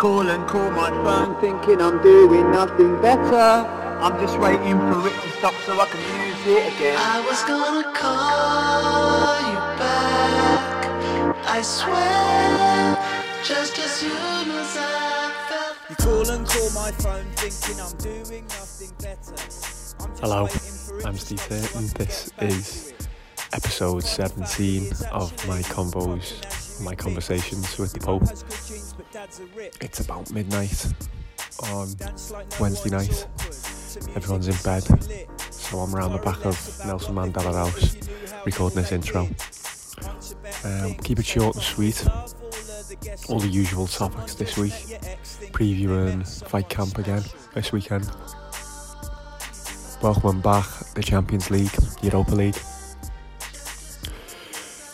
Call and call my phone thinking I'm doing nothing better. I'm just waiting for it to stop so I can use it again. I was gonna call you back. I swear, just as soon as I felt. You call and call my phone thinking I'm doing nothing better. I'm Hello, waiting for it I'm to Steve stop so I Turton. can This is episode 17 of my combos, my conversations with the Pope. It's about midnight on Wednesday night. Everyone's in bed, so I'm around the back of Nelson Mandela House recording this intro. Um, keep it short and sweet. All the usual topics this week. Previewing Fight Camp again this weekend. Welcome back the Champions League, Europa League.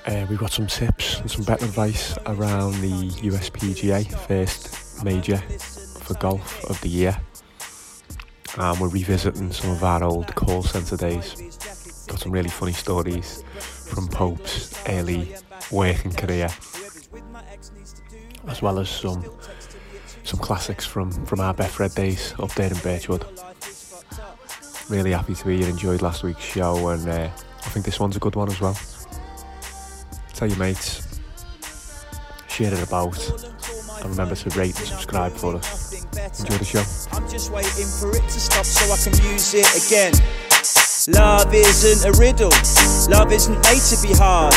Uh, we've got some tips and some better advice around the USPGA first major for golf of the year. And we're revisiting some of our old call centre days. Got some really funny stories from Pope's early working career, as well as some some classics from, from our Betfred days up there in Birchwood. Really happy to hear you enjoyed last week's show, and uh, I think this one's a good one as well. Tell your mates, share it about, and remember to rate and subscribe for us. Enjoy the show. I'm just waiting for it to stop so I can use it again. Love isn't a riddle. Love isn't made to be hard.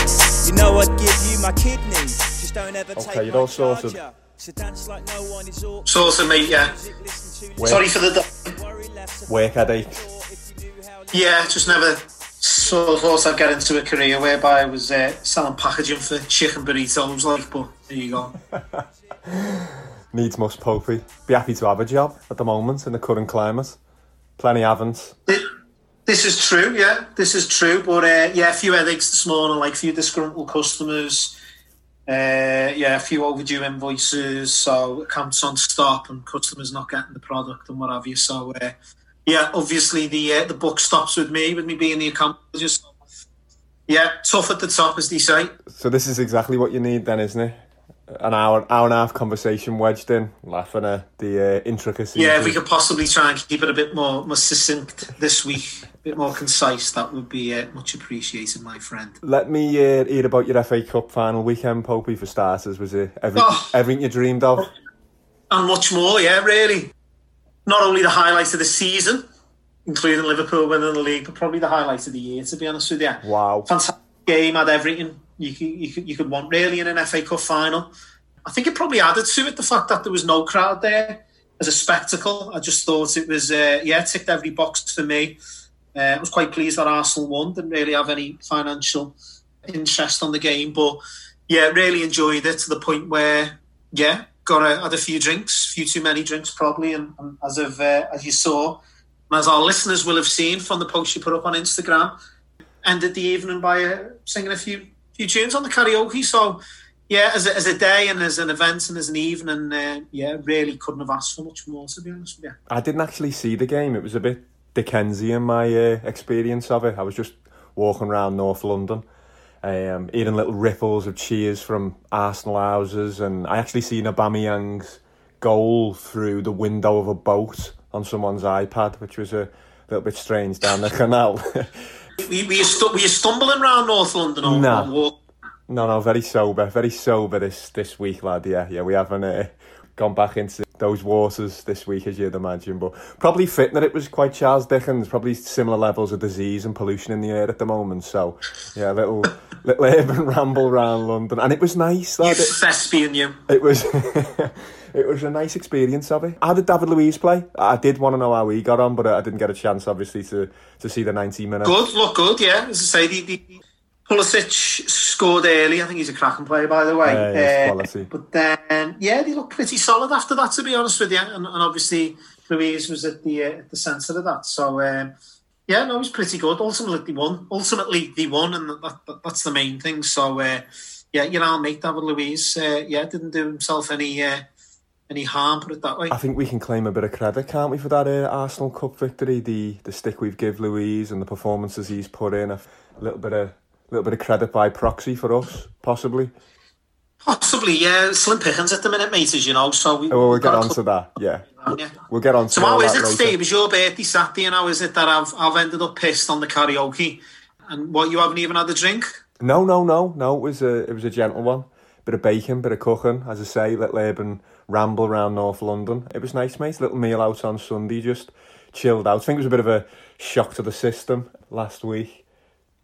You know I'd give you my kidney. Just don't ever Okay, take you're my all sorted. charger. So dance like no one is awkward. Sorted, mate, yeah. Music, listen to Work, Sorry for the. worry work headache. if you knew how Yeah, just never sort of thought I'd get into a career whereby I was uh, selling packaging for chicken burritos, like, but there you go. Needs must Popey. Be happy to have a job at the moment in the current climate. Plenty haven't. Thi- This is true, yeah, this is true, but uh, yeah, a few headaches this morning, like a few disgruntled customers, uh, yeah, a few overdue invoices, so accounts on stop and customers not getting the product and what have you. So, uh, yeah, obviously the uh, the buck stops with me, with me being the. So, yeah, tough at the top, as they say. So this is exactly what you need then, isn't it? An hour, hour and a half conversation wedged in, laughing at the uh, intricacies. Yeah, if we could possibly try and keep it a bit more, more succinct this week, a bit more concise, that would be uh, much appreciated, my friend. Let me uh, hear about your FA Cup final weekend, Popey, for starters. Was it every, Oh. everything you dreamed of? And much more, yeah, really. Not only the highlights of the season, including Liverpool winning the league, but probably the highlight of the year, to be honest with you. Wow. Fantastic game, had everything you could, you could, you could want really in an FA Cup final. I think it probably added to it the fact that there was no crowd there as a spectacle. I just thought it was, uh, yeah, ticked every box for me. Uh, I was quite pleased that Arsenal won. Didn't really have any financial interest on the game, but yeah, really enjoyed it to the point where, yeah, got a, had a few drinks, a few too many drinks probably, and, and as of uh, as you saw, as our listeners will have seen from the post you put up on Instagram, ended the evening by uh, singing a few few tunes on the karaoke. So yeah, as a, as a day and as an event and as an evening, uh, yeah, really couldn't have asked for much more to be honest with you. I didn't actually see the game. It was a bit Dickensian, my uh, experience of it. I was just walking around North London, um, hearing little ripples of cheers from Arsenal houses, and I actually seen Aubameyang's goal through the window of a boat on someone's iPad, which was a little bit strange down the canal. Were you, were you, stu- were you stumbling around North London or, No. no, no, very sober, very sober this this week, lad. Yeah, yeah, we haven't uh, gone back into those waters this week, as you'd imagine, but probably fitting that it was quite Charles Dickens. Probably similar levels of disease and pollution in the air at the moment. So, yeah, a little little urban ramble around London, and it was nice. You Lad. It, thespian, you. it was. It was a nice experience of it. How did David Luiz play? I did want to know how he got on, but I didn't get a chance, obviously, to, to see the 90 minutes. Good, look good, yeah. As I say, the, the Pulisic scored early. I think he's a cracking player, by the way. Yeah, yeah, Uh. But then, yeah, they looked pretty solid after that, to be honest with you. And, and obviously, Luiz was at the uh, at the centre of that. So, um, yeah, no, it was pretty good. Ultimately, they won. Ultimately, they won, and that, that, that's the main thing. So, uh, yeah, you know, mate, David Luiz, uh, yeah, didn't do himself any uh, any harm, put it that way. I think we can claim a bit of credit, can't we, for that uh, Arsenal Cup victory? The the stick we've give Luiz and the performances he's put in. A little bit of little bit of credit by proxy for us, possibly. Possibly, yeah. Slim pickings at the minute, mate, as you know. So we, Oh, well, we'll get on to that. Yeah, yeah. we'll get on to that. So how is it, later. Steve? Was your birthday Saturday, and how is it that I've I've ended up pissed on the karaoke, and what you haven't even had a drink? No, no, no, no. It was a it was a gentle one. Bit of bacon, bit of cooking, as I say, little urban ramble around North London. It was nice, mate. Little meal out on Sunday, just chilled out. I think it was a bit of a shock to the system last week.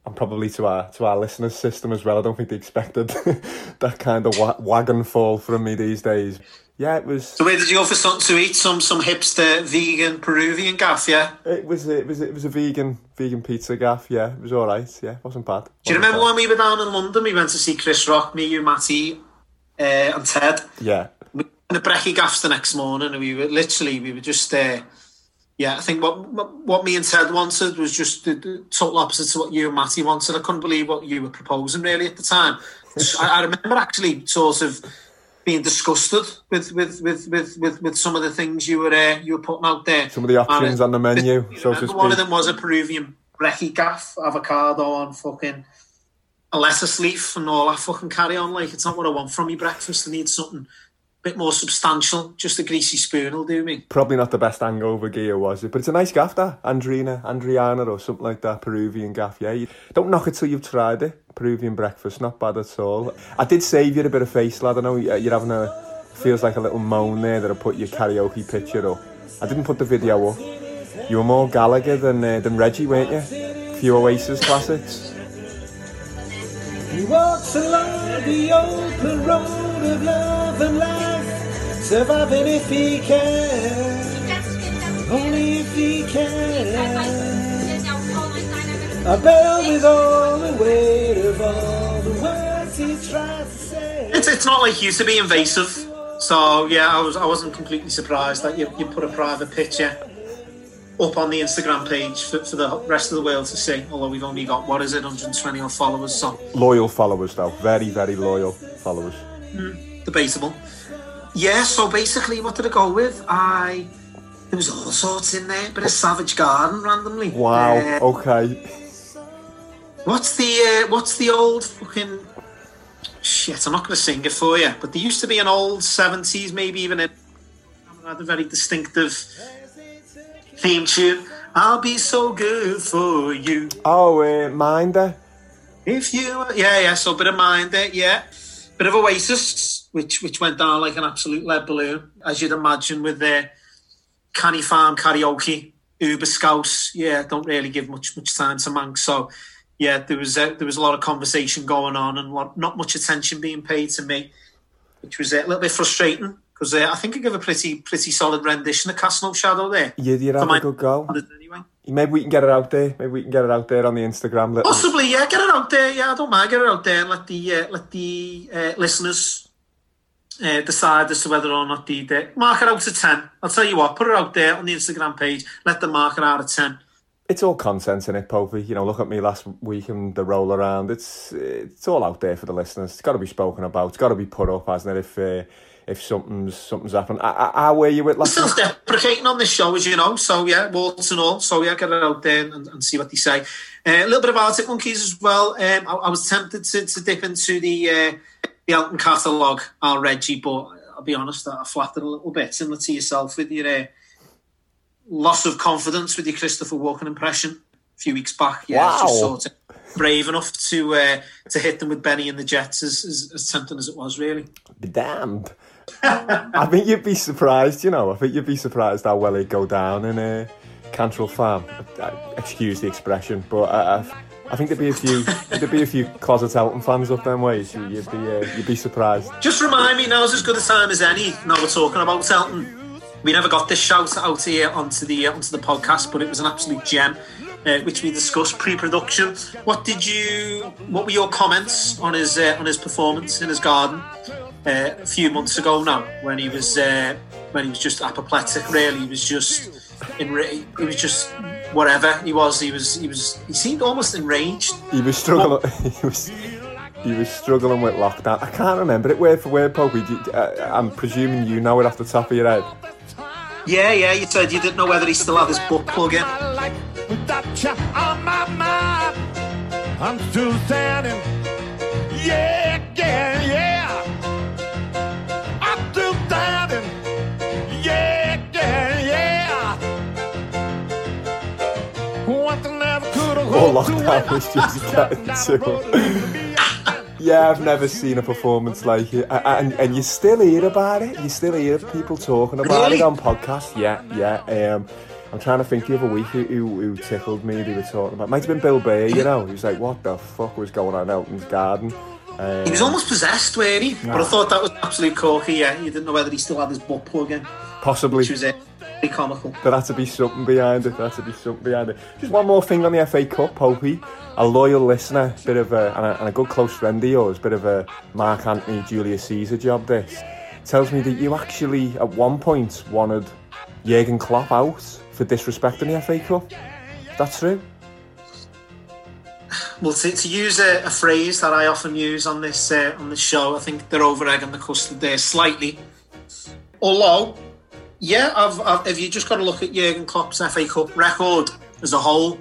And probably to our to our listeners' system as well. I don't think they expected that kind of wa- wagon fall from me these days. Yeah, it was. So where did you go for something to eat? Some some hipster vegan Peruvian gaff, yeah. It was. It was. It was a vegan vegan pizza gaff. Yeah, it was all right. Yeah, wasn't bad. Do you remember bad. when we were down in London? We went to see Chris Rock, me, you, Matty, uh, and Ted. Yeah, We went to the Brecky Gaffs the next morning, and we were literally we were just there. Yeah, I think what what- me and Ted wanted was just the, the total opposite to what you and Matty wanted. I couldn't believe what you were proposing really at the time. I, I remember actually sort of being disgusted with with, with, with, with with some of the things you were uh, you were putting out there. Some of the options on the menu, so one of them was a Peruvian brekkie gaff, avocado and fucking a lettuce leaf and all that fucking carry on. Like, it's not what I want from me breakfast. I need something bit more substantial. Just a greasy spoon will do me. Probably not the best hangover gear, was it? But it's a nice gaff, that. Andrina, Andriana or something like that, Peruvian gaff, yeah. You don't knock it till you've tried it. Peruvian breakfast, not bad at all. I did save you a bit of face, lad. I know uh, you're having a... Feels like a little moan there that I put your karaoke picture up. I didn't put the video up. You were more Gallagher than, uh, than Reggie, weren't you? A few Oasis classics. He walks along the open road of love and life, surviving if he can, only if he can. A bell with all the weight of all the words he tries to say. It's, it's not like you to be invasive. So, yeah, I, was, I wasn't completely surprised that you, you put a private picture up on the Instagram page for, for the rest of the world to see. Although we've only got, what is it, 120 odd followers. So, Loyal followers, though. Very, very loyal followers. Hmm, debatable. Yeah, so basically, what did I go with? I there was all sorts in there, bit of Savage Garden randomly. Wow, Uh, okay. what's the uh, what's the old fucking shit? I'm not going to sing it for you, but there used to be an old seventies, maybe even a had a very distinctive theme tune. I'll be so good for you. Oh, uh, Minder. If you, yeah, yeah. So a bit of mind there, yeah. Bit of Oasis, which which went down like an absolute lead balloon, as you'd imagine with their Canny Farm karaoke, Uber Scouts. Yeah, don't really give much much time to Mancs. So yeah, there was uh, there was a lot of conversation going on and lot, not much attention being paid to me, which was a little bit frustrating because uh, I think I gave a pretty pretty solid rendition of Cast No Shadow there. You, you have a good go. Anyway. Maybe we can get it out there. Maybe we can get it out there on the Instagram. Little, Possibly, yeah. Get it out there. Yeah, I don't mind. Get it out there and let the uh, let the uh, listeners uh, decide as to whether or not they uh, mark it out of ten. I'll tell you what. Put it out there on the Instagram page. Let them mark it out of ten. It's all content in it, Popey. You know, look at me last week and the roll around. It's it's all out there for the listeners. It's got to be spoken about. It's got to be put up, hasn't it? If uh, if something's something's happened. I, I, how were you with last week? Self-deprecating on this show, as you know. So yeah, warts and all. So yeah, get it out there and, and see what they say. Uh, a little bit of Arctic Monkeys as well. Um, I, I was tempted to, to dip into the uh, the Elton catalogue, Al Reggie, but I'll be honest, I flattered a little bit. Similar to yourself with your uh, loss of confidence with your Christopher Walken impression a few weeks back. Yeah, it's just sort of brave enough to uh, to hit them with Bennie and the Jets, as, as, as tempting as it was, really. Be damned. I think you'd be surprised, you know. I think you'd be surprised how well it'd go down in uh, Cantril Farm. Uh, Excuse the expression, but I, I, think there'd be a few there'd be a few closet Elton fans up them ways. You- You'd be uh, you'd be surprised. Just remind me, now's as good a time as any. Now we're talking about Elton. We never got this shout out here onto the uh, onto the podcast, but it was an absolute gem, uh, which we discussed pre-production. What did you? What were your comments on his uh, on his performance in his garden uh, a few months ago now, when he was uh, when he was just apoplectic? Really, he was just in. He was just whatever he was. He was. He was. He seemed almost enraged. He was struggling. He was he was struggling with lockdown. I can't remember it word for word, Popey. Uh, I'm presuming you know it off the top of your head. Yeah, yeah. You said you didn't know whether he still had his butt plug in. like without you on my mind. I'm still standing. Yeah, yeah, yeah. Before lockdown was just getting to him. Yeah, I've never seen a performance like it, and and you still hear about it. You still hear people talking about Really? it on podcasts. Yeah, yeah. Um, I'm trying to think the other week who, who, who tickled me. They were talking about. Might have been Bill Burr. You know, he was like, "What the fuck was going on in Elton's garden?" Um, He was almost possessed, weren't he? But I thought that was absolute corky, yeah. You didn't know whether he still had his butt plug in, possibly. which was uh, pretty comical. There had to be something behind it. There had to be something behind it. Just one more thing on the FA Cup, Popey. A loyal listener, bit of a and, a and a good close friend of yours, bit of a Mark Anthony Julius Caesar job. This tells me that you actually at one point wanted Jurgen Klopp out for disrespecting the FA Cup. That's true. Well, to, to use a, a phrase that I often use on this uh, on the show, I think they're over egging the custard there slightly. Although, yeah, I've, I've, if you just got to look at Jurgen Klopp's FA Cup record as a whole,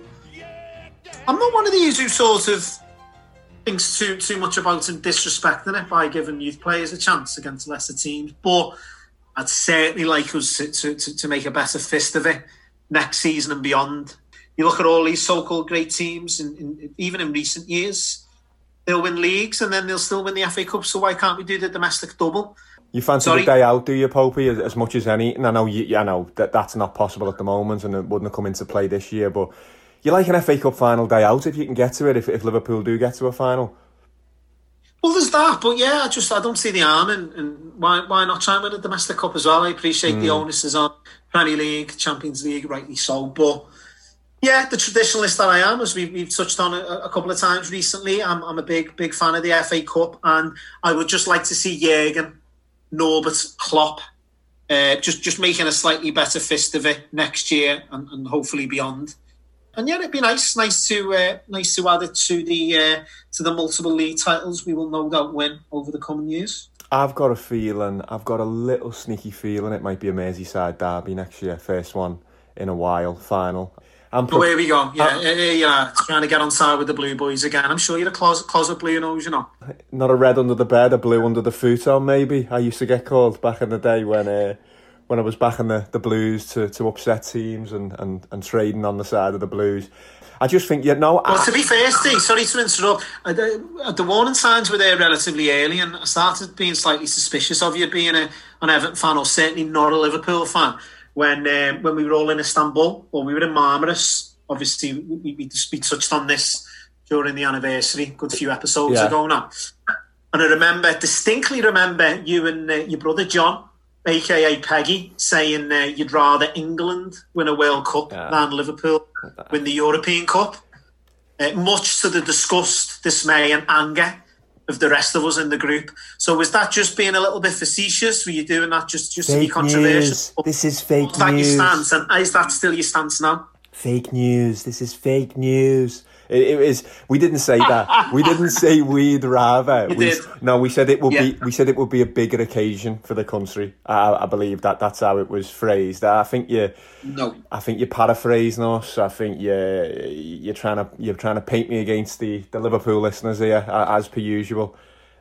I'm not one of these who sort of thinks too too much about and disrespecting it by giving youth players a chance against lesser teams. But I'd certainly like us to, to, to, to make a better fist of it next season and beyond. You look at all these so-called great teams, and even in recent years, they'll win leagues and then they'll still win the FA Cup. So why can't we do the domestic double? You fancy Sorry? the day out, do you, Popey, as, as much as any? And I know, you, I know that that's not possible at the moment, and it wouldn't have come into play this year. But you like an FA Cup final day out if you can get to it. If, if Liverpool do get to a final. Well, there's that, but yeah, I just I don't see the harm in, in why why not try and win a domestic cup as well. I appreciate the mm. onus is on Premier League, Champions League, rightly so. But yeah, the traditionalist that I am, as we've, we've touched on a, a couple of times recently, I'm, I'm a big big fan of the FA Cup, and I would just like to see Jurgen, Norbert, Klopp, uh, just just making a slightly better fist of it next year and, and hopefully beyond. And yeah, it'd be nice, nice to uh, nice to add it to the uh, to the multiple league titles we will no doubt win over the coming years. I've got a feeling, I've got a little sneaky feeling it might be a Merseyside derby next year, first one in a while, final. I'm But here we go. Yeah, yeah, trying to get on side with the blue boys again. I'm sure you're a closet, closet blue nose, you know. not a red under the bed, a blue under the futon, maybe. I used to get called back in the day when uh, when I was back in the, the blues to, to upset teams and, and, and trading on the side of the blues. I just think, you know, Well, I, to be fair, Steve, sorry to interrupt. Uh, the, uh, the warning signs were there relatively early, and I started being slightly suspicious of you being a, an Everton fan, or certainly not a Liverpool fan. When um, when we were all in Istanbul, or we were in Marmaris, obviously we, we, we we touched on this during the anniversary, a good few episodes Yeah. ago now. And I remember distinctly remember you and uh, your brother John, aka Peggy, saying uh, you'd rather England win a World Cup Yeah. than Liverpool win the European Cup. Uh, much to the disgust, dismay, and anger of the rest of us in the group. So was that just being a little bit facetious? Were you doing that just just to be controversial? news. This is fake Was that your news. stance, and is that still your stance now? Fake news. This is fake news. It, it is. We didn't say that. We didn't say we'd rather. You we, did. No, we said it would Yeah. be. We said it would be a bigger occasion for the country. I, I believe that that's how it was phrased. I think you. No. I think you're paraphrasing us. I think you're you're trying to you're trying to paint me against the, the Liverpool listeners here, as per usual.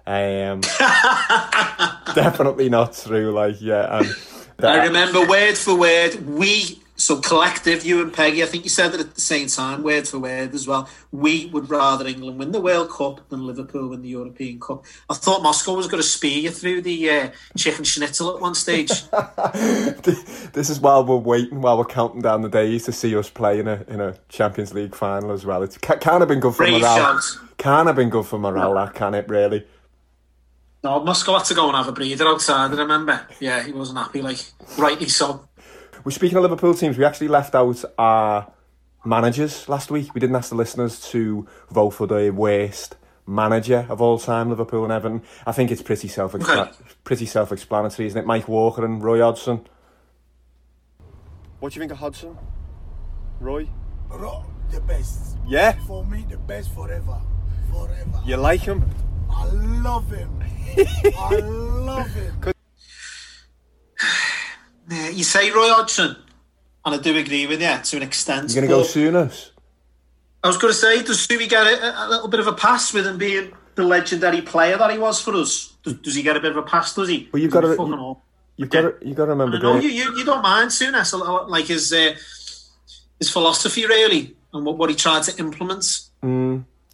Um, definitely not true. Like yeah, and I remember word for word, we, so collective, you and Peggy, I think you said it at the same time, word for word as well. We would rather England win the World Cup than Liverpool win the European Cup. I thought Moscow was going to spear you through the uh, chicken schnitzel at one stage. this is while we're waiting, while we're counting down the days to see us play in a in a Champions League final as well. It ca- can't have been good for Brave morale. Can't have been good for morale. That can it really? No, Moscow had to go and have a breather outside, I remember. Yeah, he wasn't happy, like, rightly so. We're speaking of Liverpool teams. We actually left out our managers last week. We didn't ask the listeners to vote for the worst manager of all time, Liverpool and Everton. I think it's pretty self Okay. pretty self explanatory, isn't it? Mike Walker and Roy Hodgson. What do you think of Hodgson, Roy? Ro- the best. Yeah, For me, the best forever. Forever. you like him. I love him. I love him. Yeah, you say Roy Hodgson, and I do agree with you to an extent. You're gonna go but- Sooners. I was going to say, does Subi get a, a little bit of a pass with him being the legendary player that he was for us? Does, does he get a bit of a pass? Does he? Well, you've got to- fucking you- all- You've got to, you've got to remember. Graham- you, you, you don't mind Souness, a lot- like his uh, his philosophy really and what, what he tried to implement.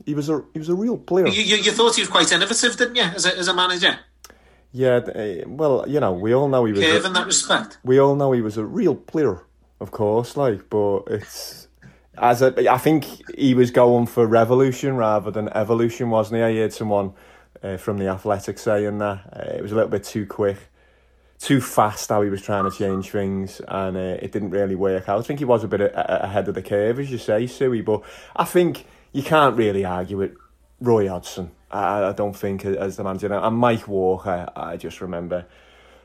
He was a he was a real player. You, you, you thought he was quite innovative, didn't you, as a, as a manager? Yeah, uh, well, you know, we all know he was. Curve A, in that respect. we all know he was a real player, of course. Like, but it's as a, I think he was going for revolution rather than evolution, wasn't he? I heard someone uh, from the Athletic saying that uh, it was a little bit too quick, too fast how he was trying to change things, and uh, it didn't really work out. I think he was a bit a- a- ahead of the curve, as you say, Suey. But I think you can't really argue with Roy Hodgson. I, I don't think as the manager and Mike Walker. I just remember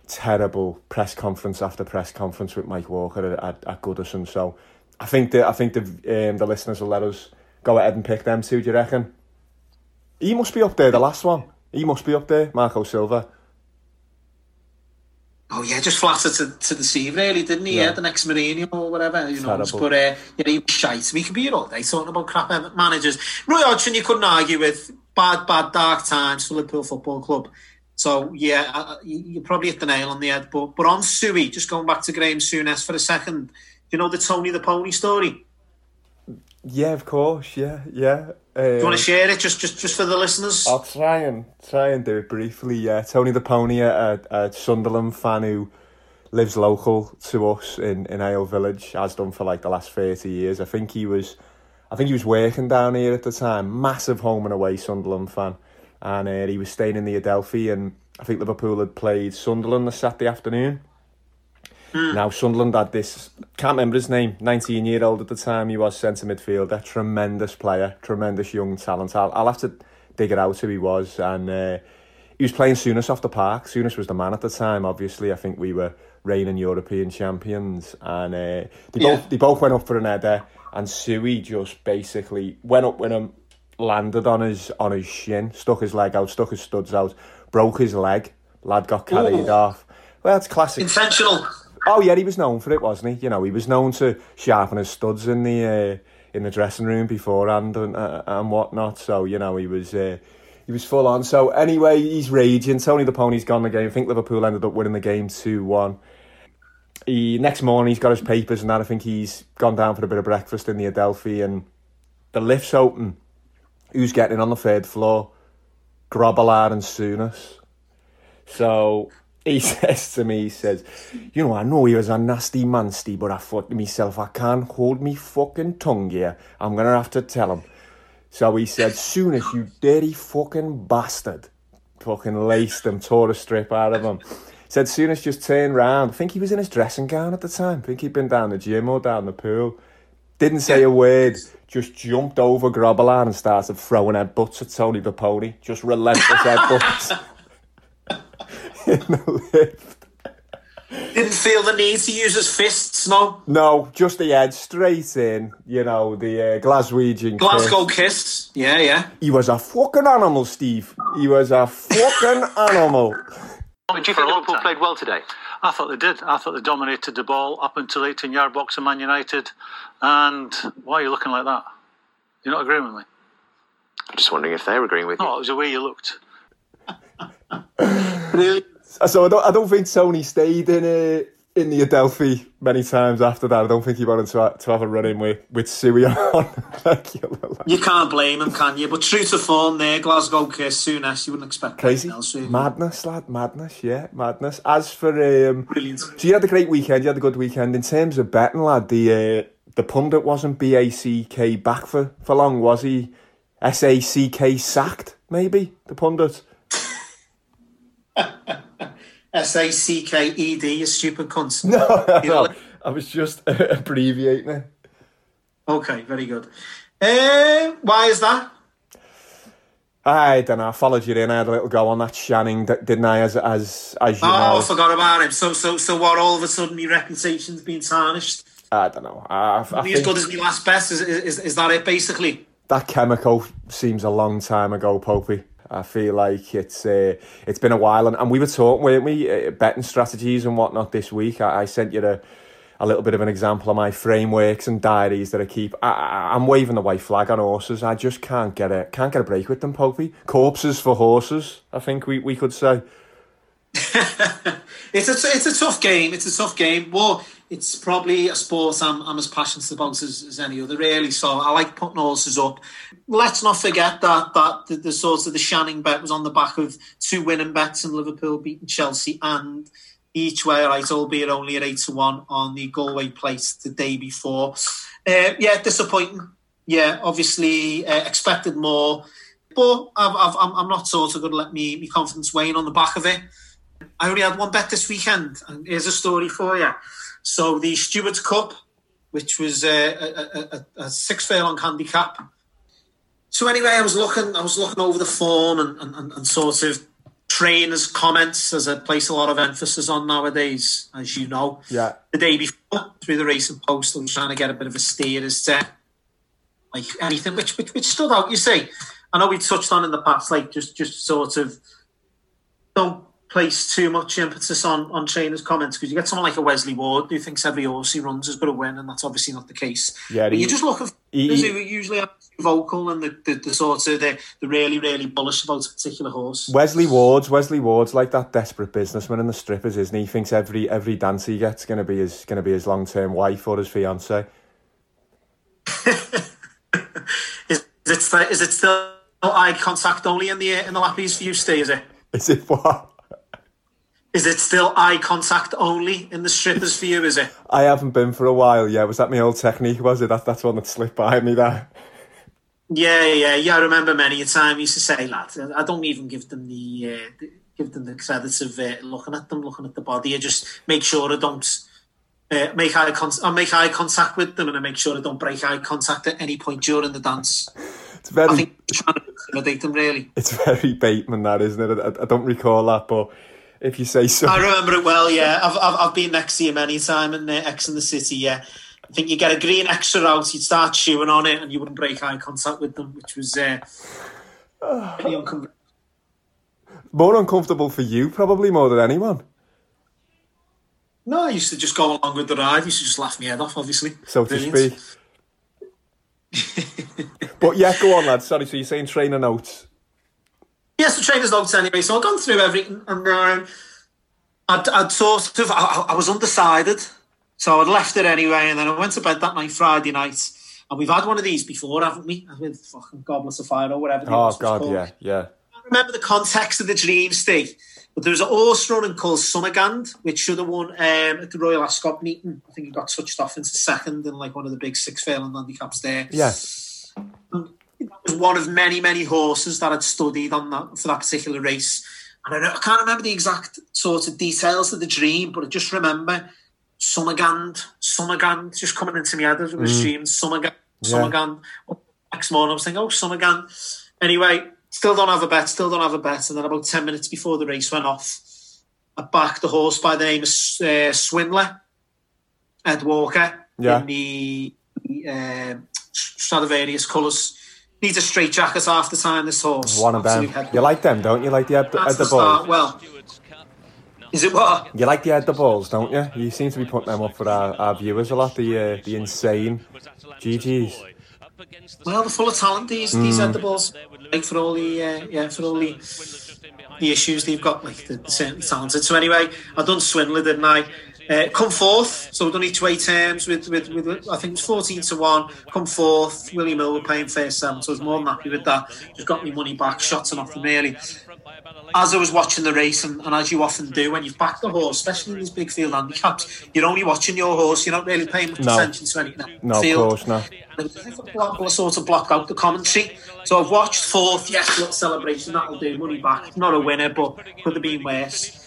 terrible press conference after press conference with Mike Walker at, at, Goodison. So I think the I think the um, the listeners will let us go ahead and pick them two. Do you reckon? He must be up there. The last one. He must be up there. Marco Silva. Oh yeah, just flatter to, to deceive really, didn't he? Yeah. Yeah, the next Mourinho or whatever, you know. But uh, yeah, he was shite. We could be here all day talking about crap managers. Roy Hodgson, you couldn't argue with bad, bad, dark times for Liverpool Football Club. So yeah, uh, you, you probably hit the nail on the head. But but on Suey, just going back to Graham Souness for a second, you know the Tony the Pony story. Yeah, of course. Yeah, yeah. Uh, Do you want to share it just just just for the listeners? I'll try and try and do it briefly. Yeah, Tony the Pony, a, a Sunderland fan who lives local to us in in Ale Village, has done for like the last thirty years. I think he was, I think he was working down here at the time. Massive home and away Sunderland fan, and uh, he was staying in the Adelphi, and I think Liverpool had played Sunderland the Saturday afternoon. Now Sunderland had this can't remember his name, nineteen year old at the time. He was centre midfielder, tremendous player, tremendous young talent. I'll, I'll have to dig it out who he was, and uh, he was playing Souness off the park. Souness was the man at the time. Obviously, I think we were reigning European champions, and uh, they Yeah. both they both went up for an header, and Suey just basically went up with him, landed on his on his shin, stuck his leg out, stuck his studs out, broke his leg. Lad got carried Ooh. off. Well, it's classic. Intentional. Oh yeah, he was known for it, wasn't he? You know, he was known to sharpen his studs in the uh, in the dressing room beforehand and uh, and whatnot. So you know, he was uh, he was full on. So anyway, he's raging. Tony the Pony's gone the game. I think Liverpool ended up winning the game two one. He next morning he's got his papers and that. I think he's gone down for a bit of breakfast in the Adelphi and the lift's open. Who's getting on the third floor? Grobbelaar and Souness. So he says to me, he says, You know, I know he was a nasty mansty, but I thought to myself, I can't hold me fucking tongue here. I'm to have to tell him. So he said, Souness you dirty fucking bastard. Fucking laced him, tore a strip out of him. Said Souness just turned round. I think he was in his dressing gown at the time. I think he'd been down the gym or down the pool. Didn't say a word. Just jumped over Grobbelaar and started throwing headbutts at Tony the Pony. Just relentless headbutts. in the lift. Didn't feel the need to use his fists, no. No, just the head straight in. You know, the uh, Glaswegian Glasgow kiss. kiss. Yeah, yeah. He was a fucking animal, Steve. He was a fucking animal. Do you think Liverpool played well today? I thought they did. I thought they dominated the ball up until 18 yard box of Man United. And why are you looking like that? You're not agreeing with me? I'm just wondering if they're agreeing with you. No, it was the way you looked. Really? So I don't, I don't think Tony stayed in uh, in the Adelphi many times after that. I don't think he wanted to, to have a run in with, with Suey on. You can't blame him, can you? But true to form there, Glasgow kiss, Souness you wouldn't expect Crazy. anything else. really. Madness, lad, madness, yeah, madness. As for um, Brilliant. so you had a great weekend. You had a good weekend in terms of betting, lad. The uh, the pundit wasn't B A C K back for for long, was he? S A C K sacked, maybe the pundit. S A C K E D, you stupid cunt. No, You know, no, I was just abbreviating it. Okay, very good. Uh, why is that? I don't know. I followed you in. I had a little go on that Shanning, didn't I? As as as you Oh, know, I forgot about him. So, so, so, what? All of a sudden, my reputation's been tarnished. I don't know. I, I as think good as my last best. Is, is, is that it? Basically, that chemical seems a long time ago, Popey. I feel like it's uh, it's been a while, and, and we were talking, weren't we, uh, betting strategies and whatnot this week. I, I sent you a, a little bit of an example of my frameworks and diaries that I keep. I, I'm waving the white flag on horses. I just can't get a can't get a break with them, Popey. Corpses for horses. I think we, we could say. it's a it's a tough game. It's a tough game. Well, it's probably a sport I'm, I'm as passionate about as, as any other, really. So I like putting horses up. Let's not forget that that the, the sort of the Shanning bet was on the back of two winning bets in Liverpool beating Chelsea and each way, right, albeit only at eight to one on the Galway place the day before. Uh, yeah, disappointing. Yeah, obviously uh, expected more, but I've, I've, I'm not sort of going to let me, me confidence wane on the back of it. I only had one bet this weekend, and here's a story for you. So the Stewards Cup, which was a, a, a, a six furlong handicap. So anyway, I was looking, I was looking over the form and, and, and sort of trainers' comments as I place a lot of emphasis on nowadays, as you know. Yeah. The day before, through the racing post, I was trying to get a bit of a steer as to like anything which, which which stood out. You see, I know we touched on in the past, like just just sort of don't place too much emphasis on on trainers' comments because you get someone like a Wesley Ward who thinks every horse he runs has got to win, and that's obviously not the case. Yeah, but he- you just look at he- who usually are vocal and the, the, the sort of the, the really really bullish about a particular horse. Wesley Ward's Wesley Ward's like that desperate businessman in the strippers, isn't he? He thinks every every dance he gets going to be his going to be his long term wife or his fiance. Is it still, is it still eye contact only in the in the lappies for you, Steve? Is it? Is it what? Is it still eye contact only in the strippers for you? Is it? I haven't been for a while. Yeah, was that my old technique? Was it? That that's one that slipped by me. There. Yeah, yeah, yeah. I remember many a time I used to say, lads, I don't even give them the uh, the- give them the credit of uh, looking at them, looking at the body. I just make sure I don't uh, make eye con- I make eye contact with them, and I make sure I don't break eye contact at any point during the dance. It's very I think I'm trying to intimidate them really. it's very Bateman that isn't it? I, I don't recall that, but if you say so, I remember it well. Yeah, I've I've, I've been next to you many a time in uh, X in the City. Yeah, I think you get a green extra out, you'd start chewing on it, and you wouldn't break eye contact with them, which was uh, pretty uncomfortable. more uncomfortable for you probably more than anyone. No, I used to just go along with the ride. I used to just laugh my head off, obviously. so to Brilliant. speak. but yeah, go on, lad. Sorry, so you're saying trainer notes? Yes, the trainer's notes anyway. So I've gone through everything, and um, I'd, I'd sort of, I, I was undecided, so I'd left it anyway, and then I went to bed that night, Friday night, and we've had one of these before, haven't we? With fucking Goblets of Fire or whatever. Oh was God, called. yeah, yeah. I remember the context of the dream, Steve. But there was a horse running called Summerghand, which should have won um, at the Royal Ascot meeting. I think he got touched off into second in like one of the big six furlong handicaps there. Yeah. Was one of many, many horses that I'd studied on that for that particular race. And I, don't- I can't remember the exact sort of details of the dream, but I just remember Summerghand, Summerghand just coming into my head as I was dreaming. Summerghand, Yeah. Summerghand. Next morning I was thinking, oh, Summerghand. Anyway, still don't have a bet, still don't have a bet. And then about 10 minutes before the race went off, I backed the horse by the name of uh, Swindler, Ed Walker, Yeah. in the uh, Stradivarius colours. Needs a straight jacket half the time, this horse. One of them. Absolute head- You like them, don't you? Like the head, head the the. Well, is it what? You like the head the balls, don't you? You seem to be putting them up for our, our viewers a lot. The uh, the insane GGs. Well, they're full of talent. These these edibles, like for all the uh, yeah for all the the issues they've got, like the, the certainly talented. So anyway, I done Swindler, didn't I? Uh, come fourth, So we've done each way terms with, with with I think it was fourteen to one. Come fourth, William Hill were paying first seven, so I was more than happy with that. Just got me money back, shots and nothing really. As I was watching the race, and, and as you often do when you've backed the horse, especially in these big field handicaps, you're only watching your horse. You're not really paying much No. attention to anything. No, of field. course not. Block, sort of block out the commentary. So I've watched fourth, yes, little celebration, that'll do, money back. Not a winner, but could have been worse.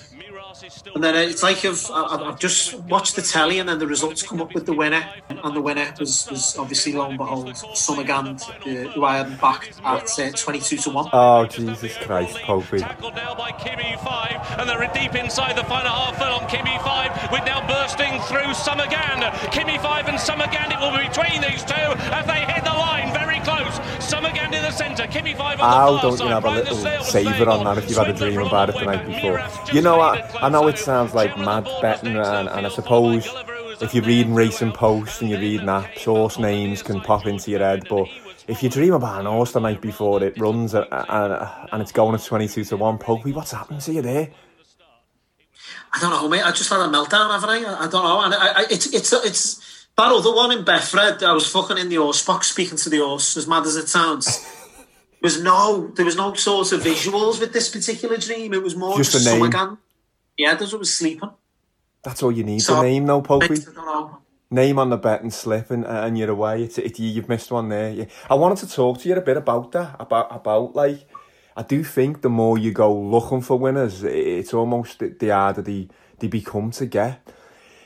And then it's like I've, I've I've just watched the telly and then the results come up with the winner. And the winner was, was obviously, lo and behold, Summerghand, uh, who I had backed at uh, 22 to 1. Oh Jesus Christ, Popey. Tackled now by Kimifive, and they're deep inside the final half furlong. Kimifive with now bursting through Summerghand. Kimmy 5 and Summerghand, it will be between these two as they hit the line very close. Summerghand in the centre, Kimifive on the far don't side. you have a little Lascelles savour on that if you've had a dream about it the night before? You know what? I know it sounds like mad betting, and, and I suppose if you're reading racing posts and you're reading apps, horse names can pop into your head. But if you dream about an horse the night before it runs and, and, and it's going at 22 to 1, Popey, what's happened to you there? I don't know, mate. I just had a meltdown, haven't I? I, don't know. And I, I, it's it's it's that other one in Betfred. I was fucking in the horse box speaking to the horse, as mad as it sounds. There was no, there was no sort of visuals with this particular dream. It was more Just just, a name. Yeah, that's what was sleeping. That's all you need. So- the name, though, Popey. I don't know. Name on the bet and slip, and, and you're away. It's, it, you've missed one there. Yeah. I wanted to talk to you a bit about that. About about like, I do think the more you go looking for winners, it's almost the, the harder they they become to get.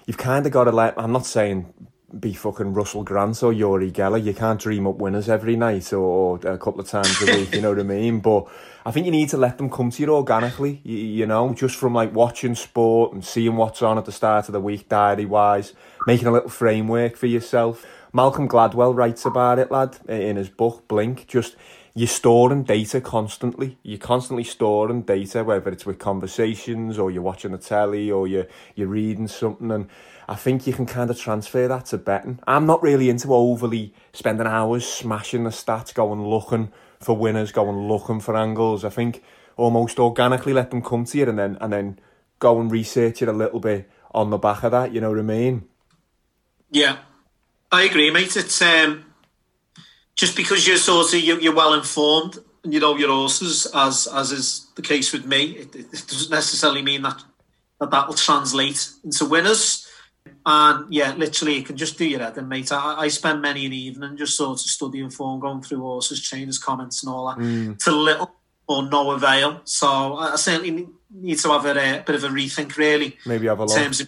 You've kind of got to let. I'm not saying be fucking Russell Grant or Uri Geller. You can't dream up winners every night or a couple of times a week. you know what I mean? But I think you need to let them come to you organically. You, you know, just from like watching sport and seeing what's on at the start of the week, diary wise, making a little framework for yourself. Malcolm Gladwell writes about it, lad, in his book Blink. Just you're storing data constantly. You're constantly storing data, whether it's with conversations or you're watching the telly or you're you're reading something. And I think you can kind of transfer that to betting. I'm not really into overly spending hours smashing the stats, going looking for winners, going looking for angles. I think almost organically let them come to you and then and then go and research it a little bit on the back of that. You know what I mean? Yeah, I agree, mate. It's um, just because you're sort of you're, you're well informed and you know your horses, as as is the case with me. It, it doesn't necessarily mean that that that will translate into winners. And yeah, literally, it can just do your head in, mate. I, I spend many an evening just sort of studying form, going through horses, trainers' comments, and all that mm. to little or no avail. So I, I certainly need- need to have a, a bit of a rethink, really, Maybe have a in look. terms of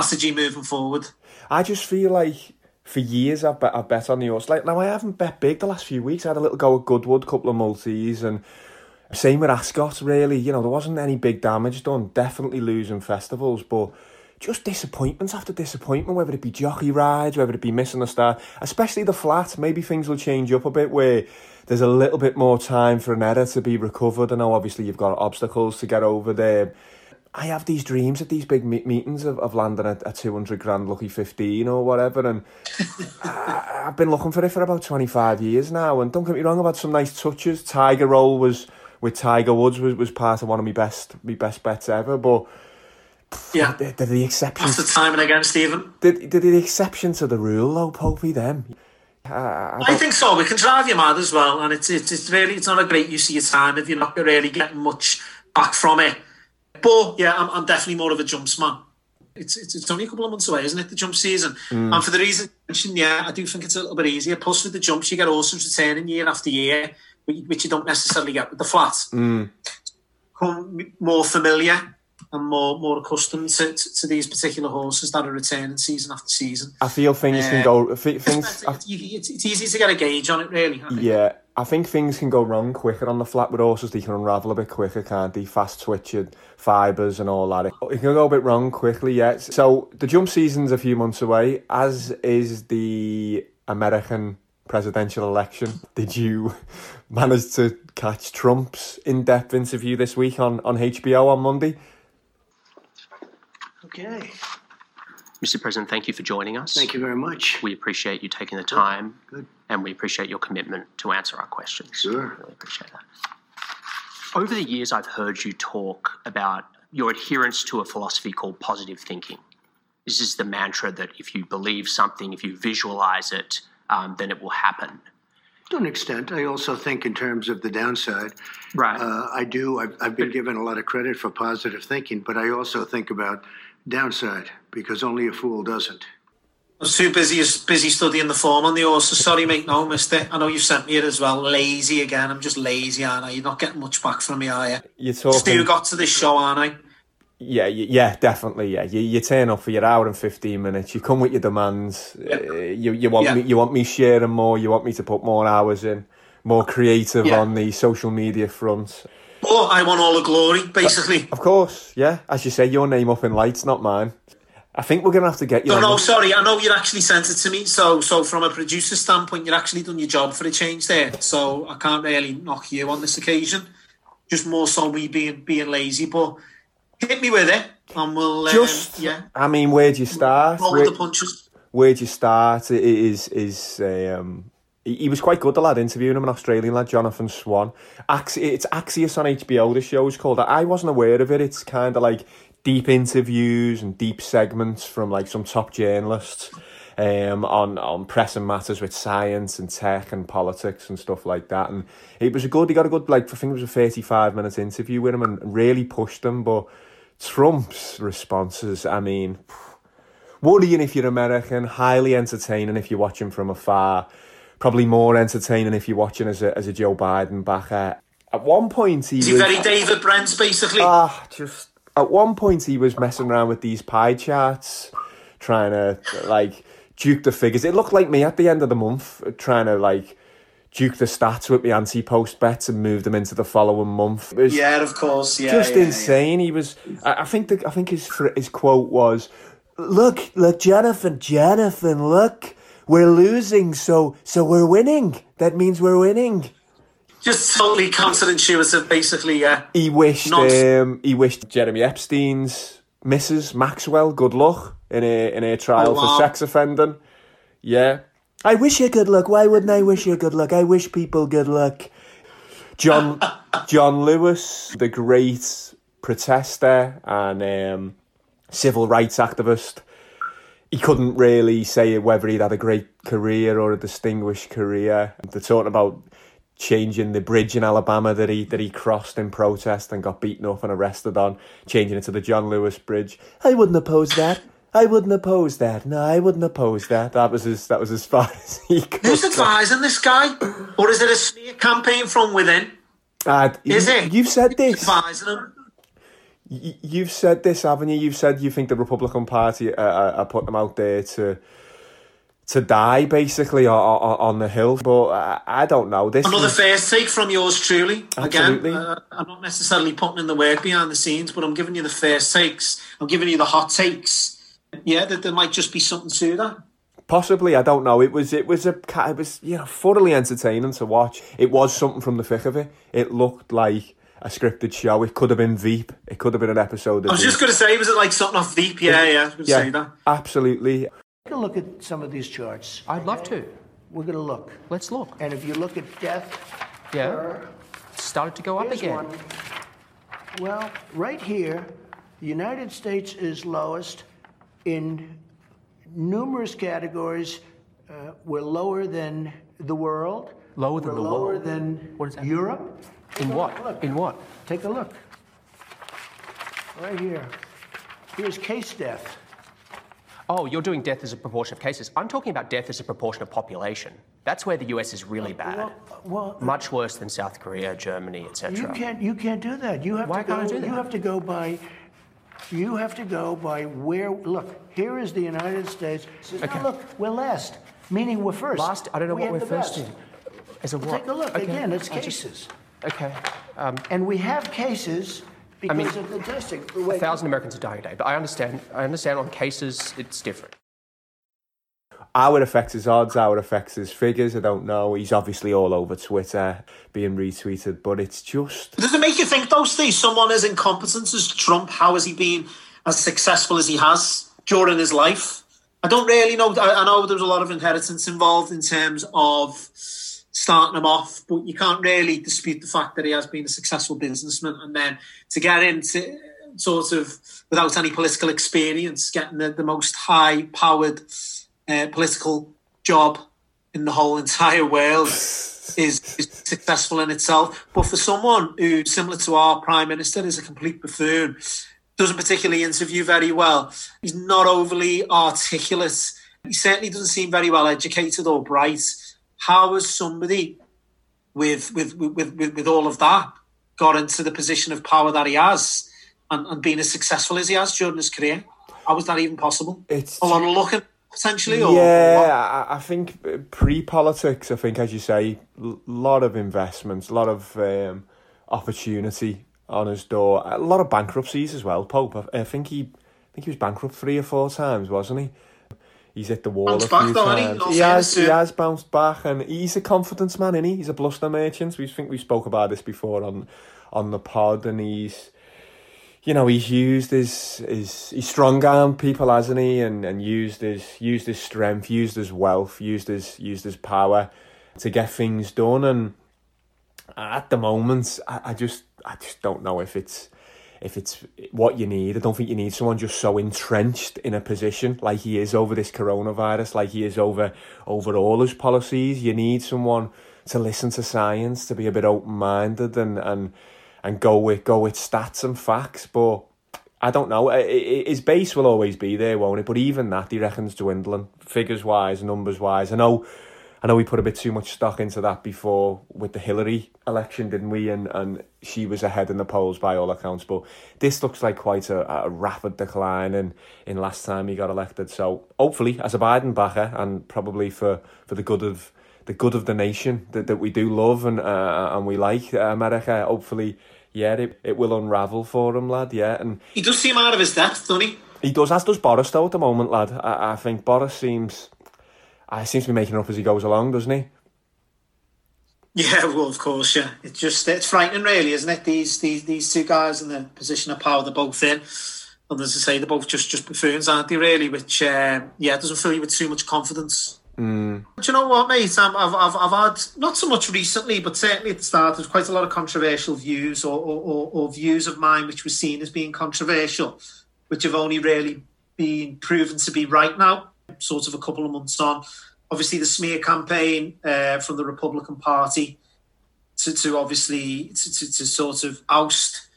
strategy moving forward. I just feel like for years I've bet, I've bet on the horse. Like now I haven't bet big the last few weeks. I had a little go at Goodwood, a couple of multis, and same with Ascot. Really, you know there wasn't any big damage done. Definitely losing festivals, but just disappointments after disappointment. Whether it be jockey rides, whether it be missing a start, especially the flat. Maybe things will change up a bit where. There's a little bit more time for an error to be recovered. I know obviously you've got obstacles to get over there. I have these dreams at these big me- meetings of, of landing a, a 200 grand lucky 15 or whatever. And I, I've been looking for it for about 25 years now. And don't get me wrong, I've had some nice touches. Tiger Roll was with Tiger Woods was, was part of one of my best my best bets ever. But Yeah, they're, they're the exceptions. that's the timing again, Stephen. They're, they're the exception to the rule, though, Popey, them. I, I I think so. We can drive you mad as well, and it's it's, it's really it's not a great use of your time if you're not really getting much back from it. But yeah, I'm, I'm definitely more of a jumps man. It's, it's it's only a couple of months away, isn't it? The jump season, mm. and for the reason you mentioned, yeah, I do think it's a little bit easier. Plus, with the jumps, you get horses returning year after year, which you don't necessarily get with the flats. Mm. Become more familiar and more more accustomed to, to, to these particular horses that are returning season after season. I feel things can go. Um, thi- Things. It's, it's, it's, it's easy to get a gauge on it, really. I. Yeah, I think things can go wrong quicker on the flat with horses. They can unravel a bit quicker, can't they? Fast twitching, fibres and all that. It can go a bit wrong quickly, yeah. So the jump season's a few months away, as is the American presidential election. Did you manage to catch Trump's in-depth interview this week on, on HBO on Monday? Okay. Mr. President, thank you for joining us. Thank you very much. We appreciate you taking the time Good. and we appreciate your commitment to answer our questions. Sure. Really appreciate that. Over the years, I've heard you talk about your adherence to a philosophy called positive thinking. This is the mantra that if you believe something, if you visualize it, um, then it will happen. To an extent, I also think in terms of the downside. Right. Uh, I do. I've, I've been given a lot of credit for positive thinking, but I also think about downside because only a fool doesn't. I was too busy busy studying the form on the horses. Sorry, mate, no, missed it. I know you've sent me it as well. Lazy again. I'm just lazy, aren't I? You're not getting much back from me, are you? You're talking. who got to this show, aren't I? Yeah, yeah, definitely. Yeah, you, you turn up for your hour and fifteen minutes. You come with your demands. Uh, you you want Yeah. me you want me sharing more. You want me to put more hours in, more creative Yeah. on the social media front. Oh, I want all the glory, basically. Of course, yeah. As you say, your name up in lights, not mine. I think we're gonna have to get you. No, no, sorry. I know you actually sent it to me. So, so from a producer standpoint, you're actually done your job for a change there. So I can't really knock you on this occasion. Just more so me being being lazy, but hit me with it, and we'll um, Just, yeah I mean, where'd you start? roll Where, the punches. where'd you start? It is is um. He was quite good, the lad, interviewing him, an Australian lad, Jonathan Swan. Ax- it's Axios on HBO, the show's called. I wasn't aware of it. It's kind of like deep interviews and deep segments from like some top journalists um, on on pressing matters with science and tech and politics and stuff like that. And it was a good. He got a good like I think it was a thirty five minute interview with him and really pushed him. But Trump's responses, I mean, worrying if you're American, highly entertaining if you're watching from afar, probably more entertaining if you're watching as a as a Joe Biden backer. At one point, he Is he was, very David Brent, basically? Ah, just at one point he was messing around with these pie charts, trying to like duke the figures. It looked like me at the end of the month, trying to like duke the stats with the anti-post bets and move them into the following month. Yeah, of course. Yeah, just yeah, insane. He was. I, I think the, I think his his quote was, "Look, look, Jonathan, Jonathan, look, we're losing, so so we're winning. That means we're winning." Just totally counterintuitive, basically. Yeah. He wished Nonsense. um, he wished Jeremy Epstein's Mrs. Maxwell good luck in a in a trial Oh, wow. for sex offending. Yeah. I wish you good luck. Why wouldn't I wish you good luck? I wish people good luck. John John Lewis, the great protester and um, civil rights activist. He couldn't really say whether he'd had a great career or a distinguished career. They're talking about changing the bridge in Alabama that he that he crossed in protest and got beaten up and arrested on, changing it to the John Lewis Bridge. I wouldn't oppose that. I wouldn't oppose that. No, I wouldn't oppose that. That was as that was as far as he could. Who's advising this guy? Or is it a smear campaign from within? And Is you- it? You've said this. Advising him? You've said this, haven't you? You've said you think the Republican Party uh, are, are putting them out there to to die, basically, or, or, on the hill. But I, I don't know. This Another was- first take from yours truly. Absolutely. Again, uh, I'm not necessarily putting in the work behind the scenes, but I'm giving you the first takes. I'm giving you the hot takes. Yeah, that there might just be something to that. Possibly, I don't know. It was, it was a, it was, you know, thoroughly entertaining to watch. It was something from the thick of it. It looked like a scripted show. It could have been Veep. It could have been an episode. Of I was just going to say, was it like something off Veep? Yeah, yeah, I was say yeah, that. absolutely. Take a look at some of these charts. I'd love to. We're going to look. Let's look. And if you look at death, Yeah. It's started to go up again. one. Well, right here, the United States is lowest in numerous categories. Uh, we're lower than the world. Lower than we're the lower world? than What is that? Europe. In Take what? Look. In what? Take a look. Right here. Here's case death. Oh, you're doing death as a proportion of cases. I'm talking about death as a proportion of population. That's where the US is really bad. Well, well, Much worse than South Korea, Germany, etc. You can't. You can't do that. You have Why to go. can't I do that? You have to go by. You have to go by where. Look, here is the United States. Says, Okay. "No, look, we're last, meaning we're first. Last, I don't know we what we're first best. in. As a what? Take a look Okay, again. It's I just- cases, Okay. Um, and we have cases because mean, of the testing. The a way- thousand Americans are dying a day, but I understand. I understand on cases it's different. How it affects his odds, how it affects his figures, I don't know. He's obviously all over Twitter being retweeted, but it's just Does it make you think, though, Steve, someone as incompetent as Trump, how has he been as successful as he has during his life? I don't really know. I, I know there was a lot of inheritance involved in terms of starting him off, but you can't really dispute the fact that he has been a successful businessman. And then to get into sort of without any political experience, getting the, the most high powered uh, political job in the whole entire world is, is successful in itself. But for someone who, similar to our prime minister, is a complete buffoon, doesn't particularly interview very well, he's not overly articulate, he certainly doesn't seem very well educated or bright. How has somebody with with with with, with all of that got into the position of power that he has and, and been as successful as he has during his career? How was that even possible? It's a lot of luck potentially, or yeah, I, I think pre-politics. I think, as you say, a lot of investments, a lot of um, opportunity on his door, a lot of bankruptcies as well. Pope, I, I think he, I think he was bankrupt three or four times, wasn't he? He's hit the wall Bounced a few though, he? times. Not He has, he has bounced back, and he's a confidence man, is he? He's a bluster merchant. We think we spoke about this before on on the pod, and he's you know, he's used his his he's strong armed people, hasn't he? And and used his used his strength, used his wealth, used his used his power to get things done. And at the moment, I, I just I just don't know if it's if it's what you need. I don't think you need someone just so entrenched in a position like he is over this coronavirus, like he is over over all his policies. You need someone to listen to science, to be a bit open minded and and and go with go with stats and facts. But I don't know. His base will always be there, won't it? But even that, he reckons dwindling, figures wise, numbers wise. I know, I know we put a bit too much stock into that before with the Hillary election, didn't we? And and she was ahead in the polls by all accounts. But this looks like quite a, a rapid decline in, in last time he got elected. So hopefully, as a Biden backer, and probably for, for the good of the good of the nation that, that we do love and uh, and we like uh, America, hopefully yeah, it, it will unravel for him, lad. Yeah, and he does seem out of his depth, doesn't he? He does, as does Boris though at the moment, lad. I, I think Boris seems, I seems to be making it up as he goes along, doesn't he? Yeah, well, of course, yeah. It's just it's frightening, really, isn't it? These these these two guys in the position of power, they're both in, and as I say, they're both just just buffoons, aren't they? Really, which uh, yeah, doesn't fill you with too much confidence. Mm. Do you know what, mate? I've, I've, I've had, not so much recently, but certainly at the start, there's quite a lot of controversial views or, or, or, views of mine which were seen as being controversial, which have only really been proven to be right now, sort of a couple of months on. Obviously, the smear campaign uh, from the Republican Party to, to obviously to, to, to sort of oust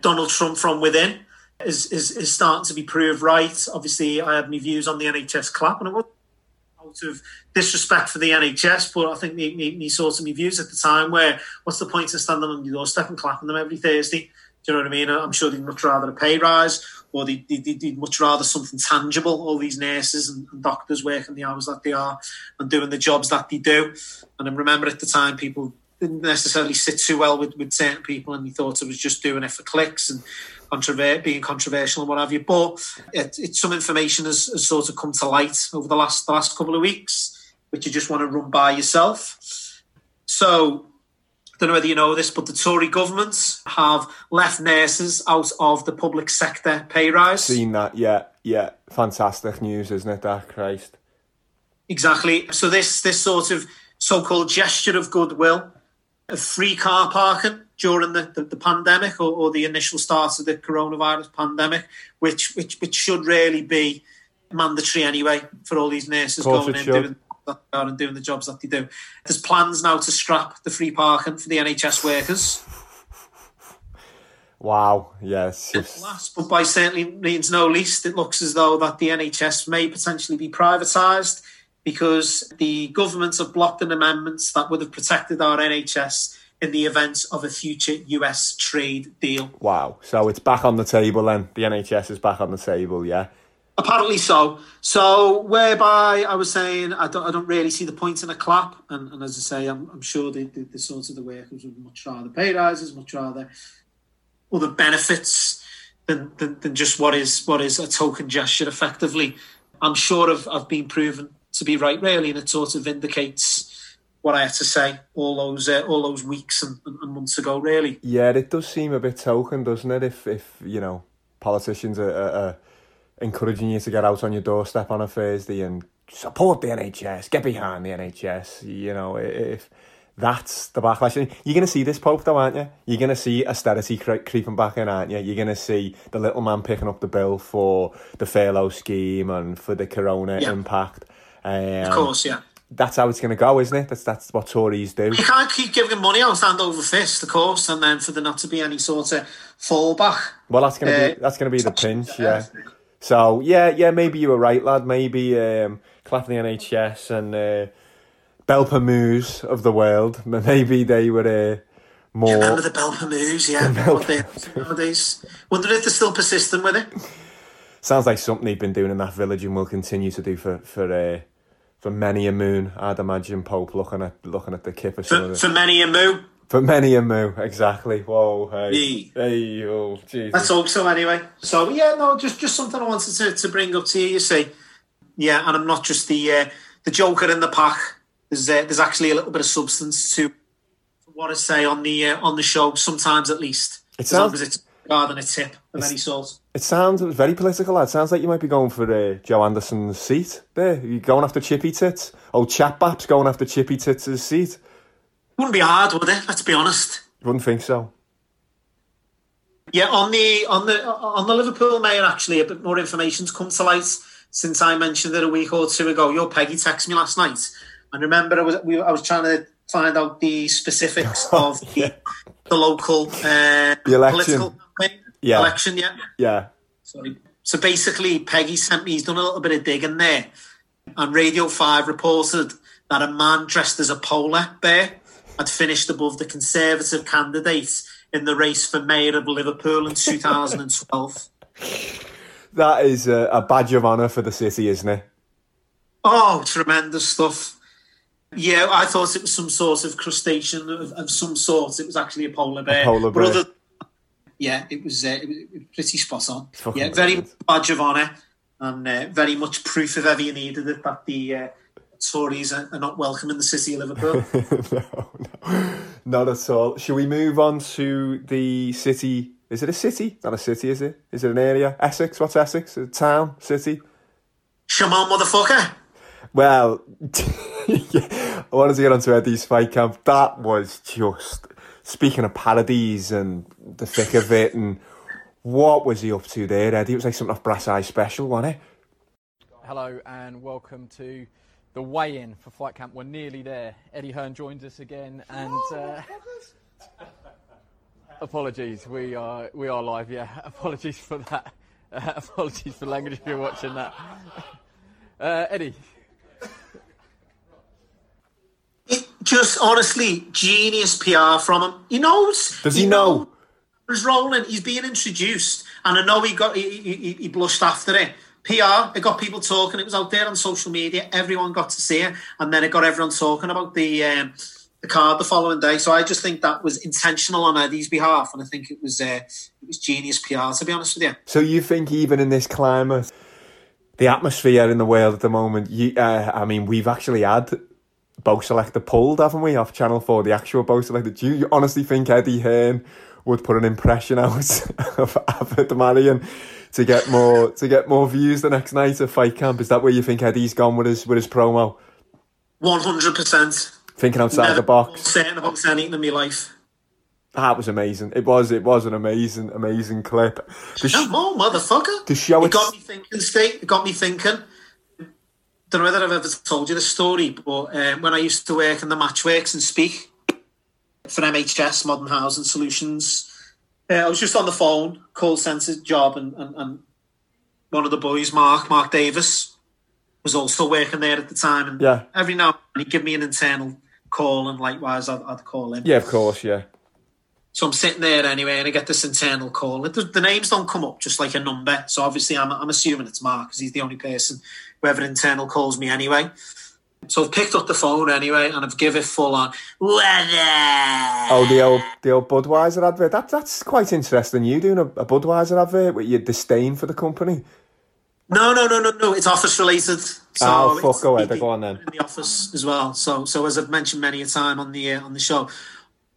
Donald Trump from within is, is, is starting to be proved right. Obviously, I had my views on the NHS clap, and it was out of disrespect for the NHS, but I think me, me, me saw some views at the time where what's the point of standing on your doorstep and clapping them every Thursday? Do you know what I mean? I'm sure they'd much rather a pay rise or they'd, they'd, they'd much rather something tangible. All these nurses and, and, doctors working the hours that they are and doing the jobs that they do. And I remember at the time people didn't necessarily sit too well with, with certain people and they thought it was just doing it for clicks and controver- being controversial and what have you. But it, it, some information has, has, sort of come to light over the last the last couple of weeks, which you just want to run by yourself. So, don't know whether you know this, but the Tory governments have left nurses out of the public sector pay rise. Seen that, yeah, yeah. Fantastic news, isn't it? That Christ. Exactly. So this this sort of so-called gesture of goodwill, of free car parking during the, the, the pandemic or, or, the initial start of the coronavirus pandemic, which which which should really be mandatory anyway for all these nurses going in doing and doing the jobs that they do. There's plans now to scrap the free parking for the NHS workers. Wow, yes. Last but by certainly means no least, it looks as though that the NHS may potentially be privatised because the government have blocked an amendments that would have protected our NHS in the event of a future US trade deal. Wow. So it's back on the table then. The NHS is back on the table, yeah? Apparently so. So, whereby I was saying I don't, I don't really see the point in a clap, and, and as I say, I'm, I'm sure the, the, the sort of the workers would much rather pay rises, much rather other benefits than, than, than just what is what is a token gesture. Effectively, I'm sure I've, I've been proven to be right, really, and it sort of vindicates what I had to say all those uh, all those weeks and, and, months ago, really. Yeah, it does seem a bit token, doesn't it? If if you know politicians are, are encouraging you to get out on your doorstep on a Thursday and support the NHS, get behind the NHS. You know, if that's the backlash, you're going to see this Pope, though, aren't you? You're going to see austerity cre- creeping back in, aren't you? You're going to see the little man picking up the bill for the furlough scheme and for the corona yeah. impact. Um, of course, yeah that's how it's going to go, isn't it? That's that's what Tories do. You can't keep giving money out hand over fist, of course, and then for there not to be any sort of fallback. Well, that's going to uh, be that's going to be the pinch, yeah. So yeah, yeah, maybe you were right, lad. Maybe um, clapping the NHS and uh, Belper Moos of the world. Maybe they were uh, more. You remember the Belper Moos? Yeah, they nowadays. Wonder if they're still persistent with it. Sounds like something they've been doing in that village and will continue to do for for. Uh, for many a moon, I'd imagine Pope looking at looking at the kip of some for. For many a moon. For many a moo, exactly. Whoa, hey, hey, oh, Jesus. Let's hope so. Anyway, so yeah, no, just just something I wanted to, to bring up to you. You see, yeah, and I'm not just the uh, the joker in the pack. There's uh, there's actually a little bit of substance to what I say on the uh, on the show. Sometimes, at least, it sounds, as long as it's rather than a tip of any sort. It sounds very political. It sounds like you might be going for uh, Joe Anderson's seat there. You're going after Chippy Tits. Oh, Chapap's going after Chippy Tits' seat. Wouldn't be hard, would it? Let's be honest. Wouldn't think so. Yeah, on the on the on the Liverpool mayor, actually, a bit more information's come to light since I mentioned it a week or two ago. Your Peggy texted me last night, and remember, I was we, I was trying to find out the specifics of the, the local uh, The election. political campaign. Yeah. election. Yeah, Yeah. Sorry. So basically, Peggy sent me, he's done a little bit of digging there. And Radio 5 reported that a man dressed as a polar bear had finished above the Conservative candidates in the race for mayor of Liverpool in 2012. That is a, a badge of honour for the city, isn't it? Oh, tremendous stuff. Yeah, I thought it was some sort of crustacean of, of some sort. It was actually a polar bear. polar bear. other- yeah, it was, uh, it was pretty spot on. Fucking Yeah, very badge of honour and uh, very much proof of ever you needed it that the uh, Tories are, are not welcome in the city of Liverpool. no, no, not at all. Shall we move on to the city? Is it a city? Not a city, is it? Is it an area? Essex? What's Essex? A town? City? Come on, motherfucker! Well, yeah, I wanted to get onto Eddie's fight camp. That was just speaking of parodies and the thick of it, and what was he up to there, Eddie? It was like something off Brass Eye Special, wasn't it? Hello and welcome to the weigh-in for Fight Camp. We're nearly there. Eddie Hearn joins us again, and uh, apologies, we are we are live. Yeah, apologies for that. Uh, apologies for language if you're watching that. Uh, Eddie, Just honestly, genius PR from him. He knows. Does he know? He's rolling. He's being introduced, and I know he got he, he, he blushed after it. PR. It got people talking. It was out there on social media. Everyone got to see it, and then it got everyone talking about the um, the card the following day. So I just think that was intentional on Eddie's behalf, and I think it was uh, it was genius PR. To be honest with you. So you think even in this climate, the atmosphere in the world at the moment, you, uh, I mean, we've actually had Bo' Selecta pulled, haven't we, off Channel 4, the actual Bo' Selecta. Do you honestly think Eddie Hearn would put an impression out of Avid Merrion to get more to get more views the next night at Fight Camp? Is that where you think Eddie's gone with his with his promo? One hundred percent. Thinking outside the box. Certain about anything in my life. That was amazing. It was it was an amazing, amazing clip. The sh- Come on, motherfucker. The show It got me thinking, Steve. It got me thinking. Don't know whether I've ever told you the story, but um, when I used to work in the Matchworks and speak for MHS, Modern Housing Solutions, uh, I was just on the phone, call centre job, and, and, and one of the boys, Mark, Mark Davis, was also working there at the time. And Yeah. every now and then he'd give me an internal call, and likewise I'd, I'd call him. Yeah, of course, yeah. So I'm sitting there anyway, and I get this internal call. The names don't come up, just like a number. So obviously, I'm, I'm assuming it's Mark because he's the only person whoever internal calls me anyway. So I've picked up the phone anyway, and I've given it full on. Weather. Oh, the old the old Budweiser advert. That that's quite interesting. You doing a, a Budweiser advert with your disdain for the company. No, no, no, no, no. It's office related. So oh, fuck, it's- go. Go on then. in the office as well. So, so as I've mentioned many a time on the uh, on the show,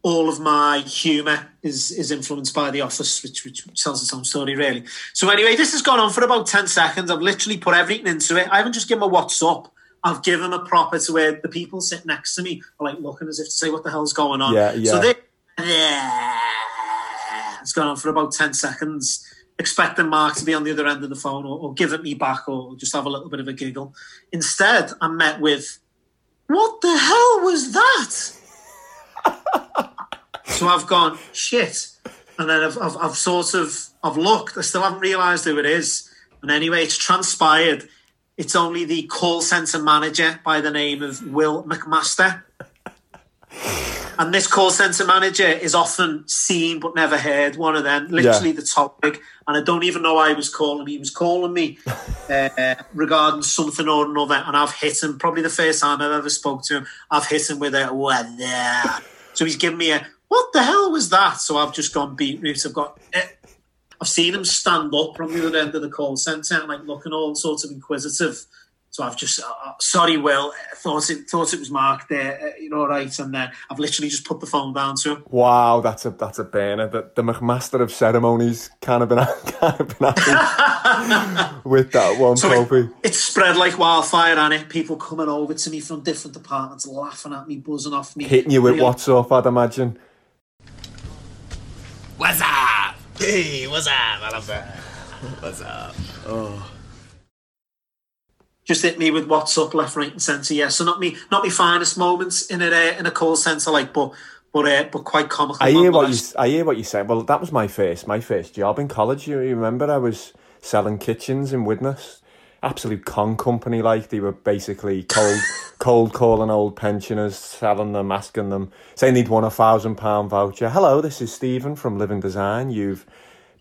all of my humour is is influenced by the office, which which tells its own story really. So anyway, this has gone on for about ten seconds. I've literally put everything into it. I haven't just given a what's up. I've given a proper to where the people sitting next to me are like looking as if to say, "What the hell's going on?" Yeah, yeah. So they, yeah, it's gone on for about ten seconds. Expecting Mark to be on the other end of the phone or, or give it me back or just have a little bit of a giggle. Instead, I'm met with, What the hell was that? so I've gone, shit. And then I've, I've, I've sort of, I've looked, I still haven't realised who it is. And anyway, it's transpired. It's only the call centre manager by the name of Will McMaster. And this call centre manager is often seen but never heard. One of them, literally Yeah. the topic. And I don't even know why he was calling me. He was calling me uh, regarding something or another, and I've hit him. Probably the first time I've ever spoke to him, I've hit him with a what the? So he's giving me a what the hell was that? So I've just gone beat beetroot. I've got. eh, I've seen him stand up from the other end of the call centre and like looking all sorts of inquisitive. So I've just, uh, uh, sorry, Will, I thought it thought it was Mark there, uh, you know, right? And then I've literally just put the phone down to him. Wow, that's a that's a burner. The, the McMaster of ceremonies kind of been kind of been happy with that one So copy. It's spread like wildfire, and it people coming over to me from different departments, laughing at me, buzzing off me, Hitting you with Real- what's up, I'd imagine. What's up? Hey, what's up? I love that. What's up? Oh. just hit me with what's up, left, right, and centre. Yeah, so not me, not me finest moments in a uh, in a call centre, like, but but uh, but quite comical. I hear what you. I hear what you say. Well, that was my first my first job in college. You, you remember I was selling kitchens in Widnes. Absolute con company. Like they were basically cold cold calling old pensioners, selling them, asking them, saying they'd won a thousand pound voucher. Hello, this is Stephen from Living Design. You've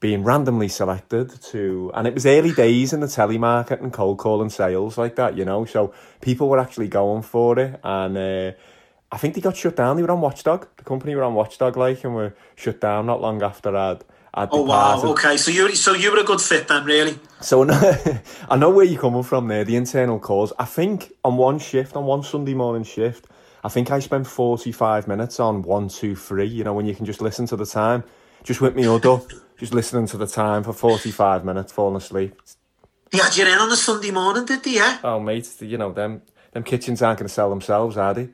been randomly selected to, and it was early days in the telemarket and cold calling sales like that, you know. So people were actually going for it, and uh, I think they got shut down. They were on Watchdog. The company were on Watchdog, like, and were shut down not long after I'd. Oh wow! Okay, so you so you were a good fit then, really. So I know where you're coming from there, the internal calls. I think on one shift, on one Sunday morning shift, I think I spent 45 minutes on one, two, three, you know, when you can just listen to the time. Just whip me up, just listening to the time for 45 minutes, falling asleep. He had you in on a Sunday morning, did he? Yeah. Oh, mate, you know, them them kitchens aren't going to sell themselves, are they?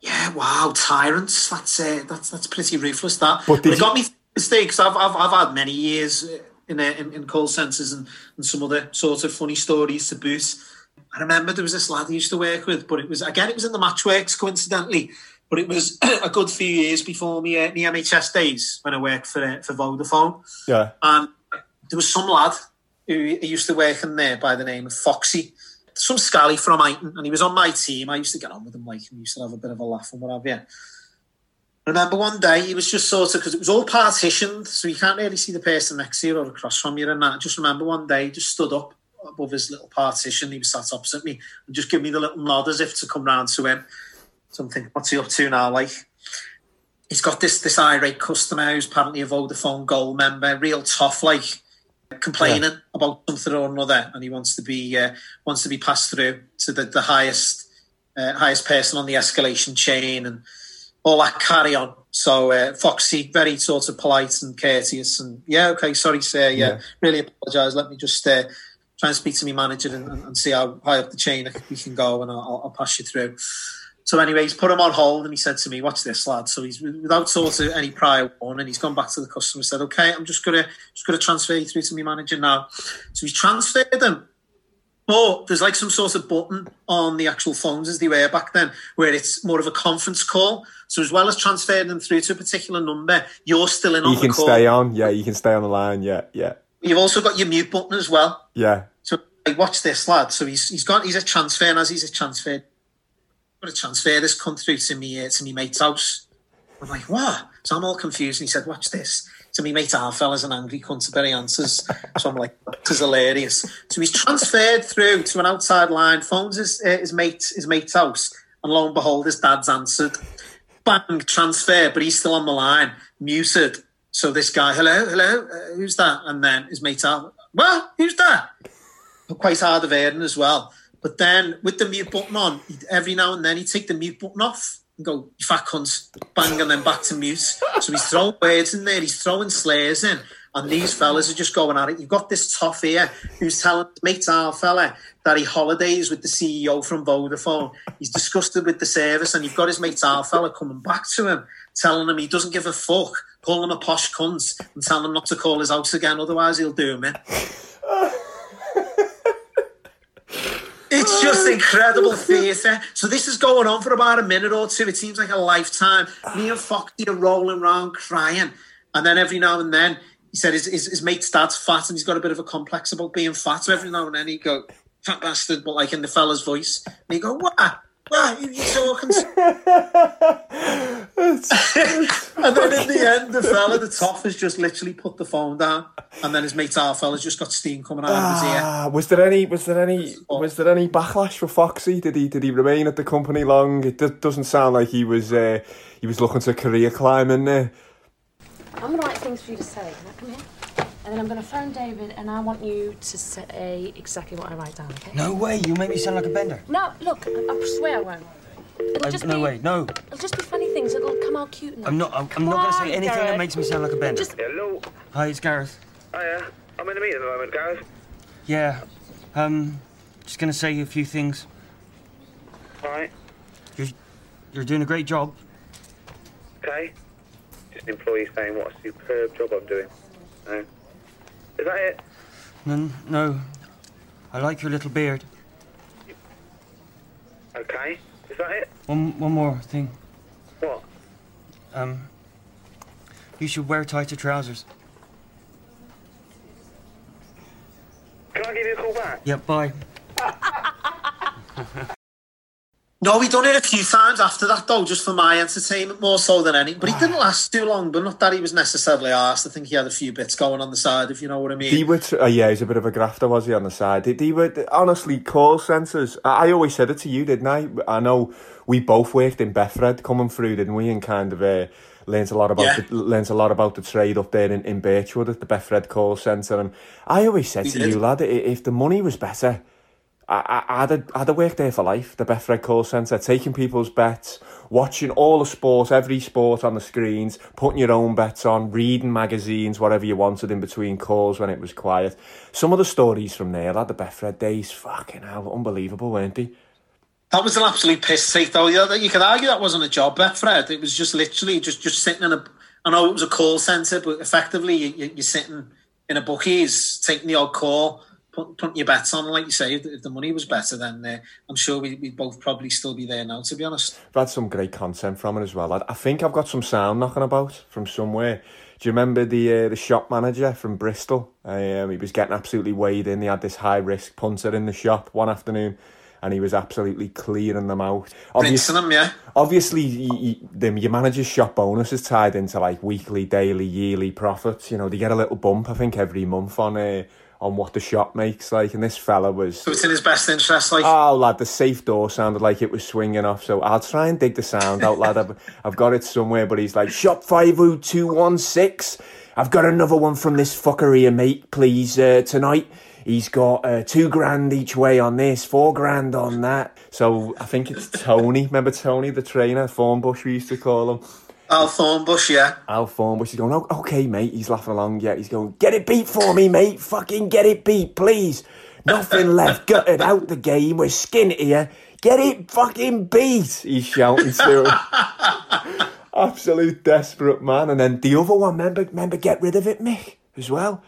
Yeah. Wow, tyrants. That's uh, that's that's pretty ruthless. That. But But, it got me mistakes. I've I've I've had many years in in, in call centres and, and some other sort of funny stories to boot. I remember there was this lad I used to work with, but it was again it was in the matchworks coincidentally. But it was a good few years before me uh, me NHS days when I worked for uh, for Vodafone. Yeah. And there was some lad who used to work in there by the name of Foxy, some scally from Huyton, and he was on my team. I used to get on with him, like, and we used to have a bit of a laugh and what have you. Remember one day he was just sort of because it was all partitioned, so you can't really see the person next to you or across from you. And that. I just remember one day he just stood up above his little partition. He was sat opposite me and just give me the little nod as if to come round to him. So I'm thinking, what's he up to now? Like, he's got this this irate customer who's apparently a Vodafone Gold member, real tough, like complaining about something or another, and he wants to be uh, wants to be passed through to the, the highest uh, highest person on the escalation chain and all that carry on. So uh, Foxy, very sort of polite and courteous, and yeah, okay, sorry, sir, yeah, Yeah. really apologise. Let me just uh, try and speak to my manager and, and, see how high up the chain we can go, and I'll, I'll pass you through. So anyway, he's put him on hold and he said to me, "Watch this, lad." So he's without sort of any prior warning, he's gone back to the customer and said, "Okay, I'm just gonna just gonna transfer you through to my manager now." So he's transferred them, but there's like some sort of button on the actual phones as they were back then, where it's more of a conference call. So as well as transferring them through to a particular number, you're still in on You can stay on, yeah, you can stay on the line, yeah, yeah, You've also got your mute button as well. yeah. So like, watch this, lad. So he's he's got he's a transfer, and as he's a transfer, got to transfer this come through to me uh, to me mate's house. I'm like, what? So I'm all confused, and he said, watch this. So me mate our fella's an angry cunt about answers. So I'm like, this is hilarious. So he's transferred through to an outside line, phones his uh, his mate his mate's house, and lo and behold, his dad's answered. Bang, transfer, but he's still on the line, muted. So this guy, hello, hello, uh, who's that? And then his mate, out, well, who's that? quite hard of hearing as well. But then with the mute button on, every now and then he'd take the mute button off and go, you fat cunt, bang, and then back to mute. So he's throwing words in there, he's throwing slares in, and these fellas are just going at it. You've got this tough here who's telling mate our fella that he holidays with the CEO from Vodafone. He's disgusted with the service, and you've got his mate our fella coming back to him, telling him he doesn't give a fuck, calling him a posh cunt, and telling him not to call his house again, otherwise he'll do him in. It's just ah. incredible theatre. So this is going on for about a minute or two. It seems like a lifetime. Me and Foxy are rolling around crying. And then every now and then, he said his, his, his mate's dad's fat and he's got a bit of a complex about being fat. So every now and then he'd go, fat bastard, but like in the fella's voice. And he'd go, what? What? Who are you talking to? and then in the end, the fella, the toff, has just literally put the phone down. And then his mate, our fella's just got steam coming out of his ear. Ah, was there any? Was there any? Was there any backlash for Foxy? Did he? Did he remain at the company long? It do- doesn't sound like he was. Uh, he was looking to career climb in there. I'm going to write things for you to say. Can I come here? And then I'm going to phone David and I want you to say exactly what I write down, okay? No way, you make me sound like a bender. No, look, I, I swear I won't. It'll I- just no be, way, no. It'll just be funny things. It'll come out cute and I'm not. I'm, I'm not going to say anything that makes me sound like a bender. Just- Hello. Hi, it's Gareth. Hiya. I'm in a meeting at the moment, Gareth. Yeah. Um, just going to say a few things. Right. You're, you're doing a great job. Okay. just an employee saying what a superb job I'm doing. No. Is that it? No, no. I like your little beard. Okay. Is that it? One, one more thing. What? Um, you should wear tighter trousers. Can I give you a call back? Yeah, bye. No, he done it a few times after that though, just for my entertainment more so than any. But he didn't last too long. But not that he was necessarily asked. I think he had a few bits going on the side, if you know what I mean. He t- uh, yeah, he's a bit of a grafter, was he, on the side? They, they were, honestly, call centres. I, I always said it to you, didn't I? I know we both worked in Betfred coming through, didn't we? And kind of uh, learnt a lot about Yeah. the, learnt a lot about the trade up there in, in Birchwood at the Betfred call centre. And I always said We to did. you, lad, if the money was better, I, I, I'd, have, I'd have worked there for life, the Betfred call centre, taking people's bets, watching all the sports, every sport on the screens, putting your own bets on, reading magazines, whatever you wanted in between calls when it was quiet. Some of the stories from there, lad, the Betfred days, fucking hell, unbelievable, weren't they? That was an absolute piss take, though. You could argue that wasn't a job, Betfred. It was just literally just just sitting in a. I know it was a call centre, but effectively you, you're sitting in a bookies, taking the odd call, put, putting your bets on. Like you say, if, if the money was better, then uh, I'm sure we, we'd both probably still be there now. To be honest, I've had some great content from it as well. I, I think I've got some sound knocking about from somewhere. Do you remember the uh, the shop manager from Bristol? Um, he was getting absolutely weighed in. He had this high risk punter in the shop one afternoon, and he was absolutely clearing them out. rinsing them, yeah. Obviously, y y the, your manager's shop bonus is tied into like weekly, daily, yearly profits. You know, they get a little bump, I think, every month on uh, on what the shop makes. Like, and this fella was. So it's in his best interest, like. Oh, lad, the safe door sounded like it was swinging off. So I'll try and dig the sound out, lad. I've, I've got it somewhere, but he's like, Shop 50216. I've got another one from this fucker here, mate, please, uh, tonight. He's got uh, two grand each way on this, four grand on that. So I think it's Tony. Remember Tony, the trainer, Thornbush, we used to call him. Al Thornbush, yeah. Al Thornbush is going, oh, okay, mate. He's laughing along. Yeah, he's going, get it beat for me, mate. Fucking get it beat, please. Nothing left. Gutted out the game. We're skint here. Get it fucking beat. He's shouting to him. Absolute desperate man. And then the other one, remember, remember, get rid of it, Mick, as well.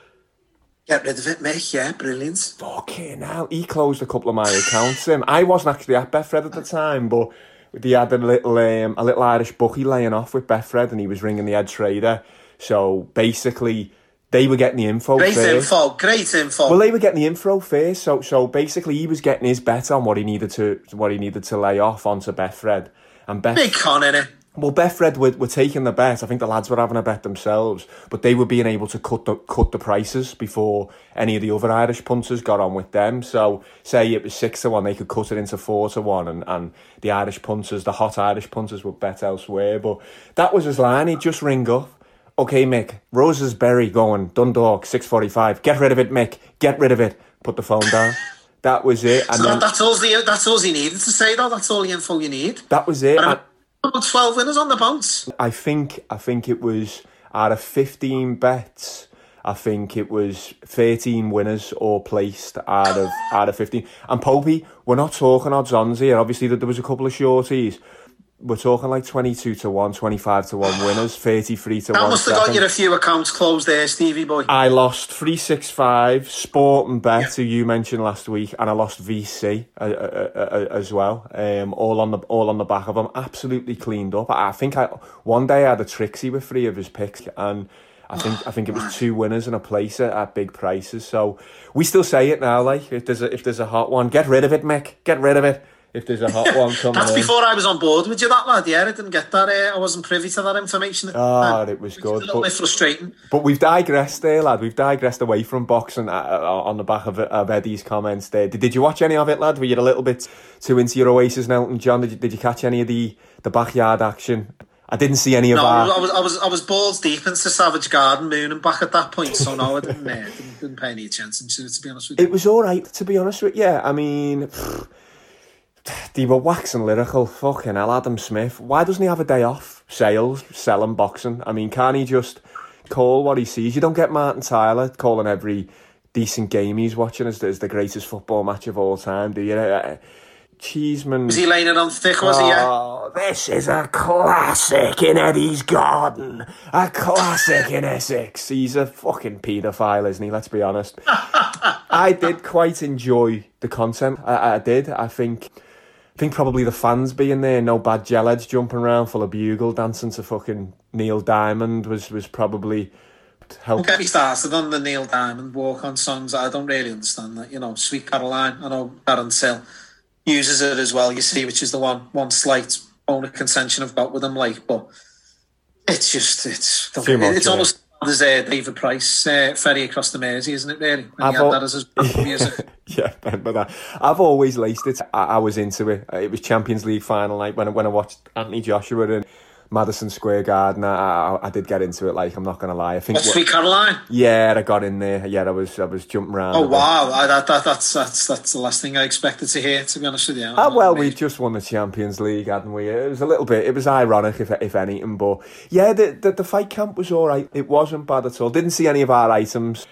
Get rid of it, Mick. Yeah, brilliant. Fucking hell. He closed a couple of my accounts. him. I wasn't actually at Betfred at the time, but they had a little um, a little Irish bookie laying off with Betfred, and he was ringing the head trader. So basically, they were getting the info Great first. info. Great info. Well, they were getting the info first, so so basically he was getting his bet on what he needed to what he needed to lay off onto Betfred, and Beth. Big con in it. Well, Betfred were, were taking the bet. I think the lads were having a bet themselves, but they were being able to cut the cut the prices before any of the other Irish punters got on with them. So, say it was six to one, they could cut it into four to one, and, and the Irish punters, the hot Irish punters, would bet elsewhere. But that was his line. He'd just ring up. Okay, Mick, Rosersberry going, Dundalk, 6.45. Get rid of it, Mick. Get rid of it. Put the phone down. That was it. And So then, that's all the that's all he needed to say though. That's all the info you need. that was it. And- About Twelve winners on the bounce. I think I think it was out of fifteen bets. I think it was thirteen winners all placed out of out of fifteen. And Popey, we're not talking odds ons here. Obviously, that there was a couple of shorties. We're talking like twenty-two to one, 25 to one winners, thirty-three to 1. That one. must have got you a few accounts closed there, Stevie boy. I lost 365 Sport and Bet, who you mentioned last week, and I lost VC uh, uh, uh, uh, as well. Um, all on the all on the back of them, absolutely cleaned up. I, I think I one day I had a Trixie with three of his picks, and I think I think it was two winners and a place at, at big prices. So we still say it now, like if there's a, if there's a hot one, get rid of it, Mick. Get rid of it. If there's a hot one coming That's in. before I was on board with you, that lad. Yeah, I didn't get that. Uh, I wasn't privy to that information. Ah, time. it was It's a good. little bit frustrating. But we've digressed there, lad. We've digressed away from boxing uh, uh, on the back of, of Eddie's comments there. Did, did you watch any of it, lad? Were you a little bit too into your Oasis and Elton John? Did you, did you catch any of the, the backyard action? I didn't see any of No, that. I was, I was I was balls deep into Savage Garden Moon and back at that point, so no, I didn't, uh, didn't, didn't pay any attention to it, to be honest with you. It was all right, to be honest with you. Yeah. I mean, pfft, they were waxing lyrical. Fucking hell, Adam Smith. Why doesn't he have a day off? Sales, selling, boxing. I mean, can't he just call what he sees? You don't get Martin Tyler calling every decent game he's watching as, as the greatest football match of all time, do you? Uh, Cheeseman. Was he laying it on thick, was he, yeah? Oh, this is a classic in Eddie's garden. A classic in Essex. He's a fucking paedophile, isn't he? Let's be honest. I did quite enjoy the content. I, I did. I think. I think probably the fans being there, no bad gellheads jumping around full of bugle dancing to fucking Neil Diamond was was probably help. Don't get me started on the Neil Diamond walk on songs. I don't really understand that. You know, Sweet Caroline. I know Darren Till uses it as well. You see, which is the one one slight bone of contention I've got with him. Like, but it's just it's it's almost there's a David Price uh, ferry across the Mersey, isn't it? Really, when I've al- that as his yeah, but that. I've always laced it. I, I was into it. It was Champions League final night when I, when I watched Anthony Joshua in Madison Square Garden. I, I, I did get into it. Like I'm not gonna lie. I think What, Sweet Caroline? Yeah, I got in there. Yeah, I was I was jumping around. Oh wow, I, that, that, that's that's that's the last thing I expected to hear. To be honest with you, Ah, well, we just won the Champions League, hadn't we? It was a little bit. It was ironic, if if anything, but yeah, the the, the fight camp was all right. It wasn't bad at all. Didn't see any of our items.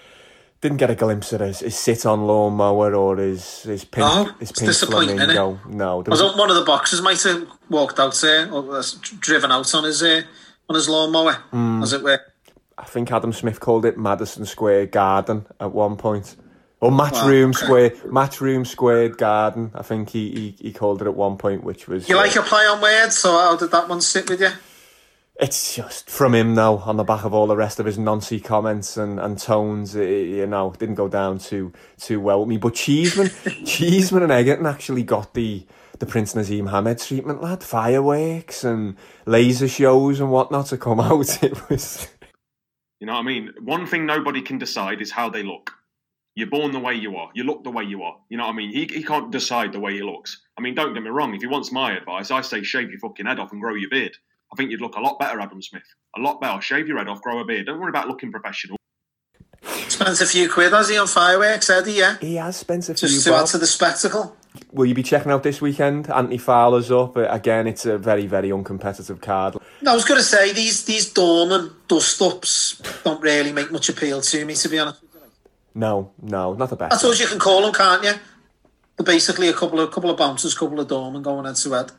Didn't get a glimpse of his, his sit on lawnmower or his his pink No, his pink disappointing, flamingo. No, there was thought one of the boxers might have walked out there or was driven out on his uh, on his lawnmower, Mm. as it were. I think Adam Smith called it Madison Square Garden at one point. Or Match Wow, Room. Square, Match Room Squared Garden. I think he, he, he called it at one point, which was. You uh, like a play on words, so how did that one sit with you? It's just from him now, on the back of all the rest of his nancy comments and, and tones, it, you know, didn't go down too too well with me. But Cheeseman, Cheeseman and Eggington actually got the the Prince Naseem Hamed treatment, lad. Fireworks and laser shows and whatnot to come out. It was. You know what I mean? One thing nobody can decide is how they look. You're born the way you are. You look the way you are. You know what I mean? He, he can't decide the way he looks. I mean, don't get me wrong. If he wants my advice, I say shave your fucking head off and grow your beard. I think you'd look a lot better, Adam Smith. A lot better. Shave your head off, grow a beard. Don't worry about looking professional. Spent a few quid, has he, on fireworks, Eddie, yeah? He has spent a few Just to bob. add to the spectacle. Will you be checking out this weekend? Anthony Fowler's up. Uh, Again, it's a very, very uncompetitive card. I was going to say, these these Dorman dust-ups don't really make much appeal to me, to be honest. No, no, not the best. I suppose you can call them, can't you? They're basically a couple of couple of bouncers, couple of Dorman going head to head.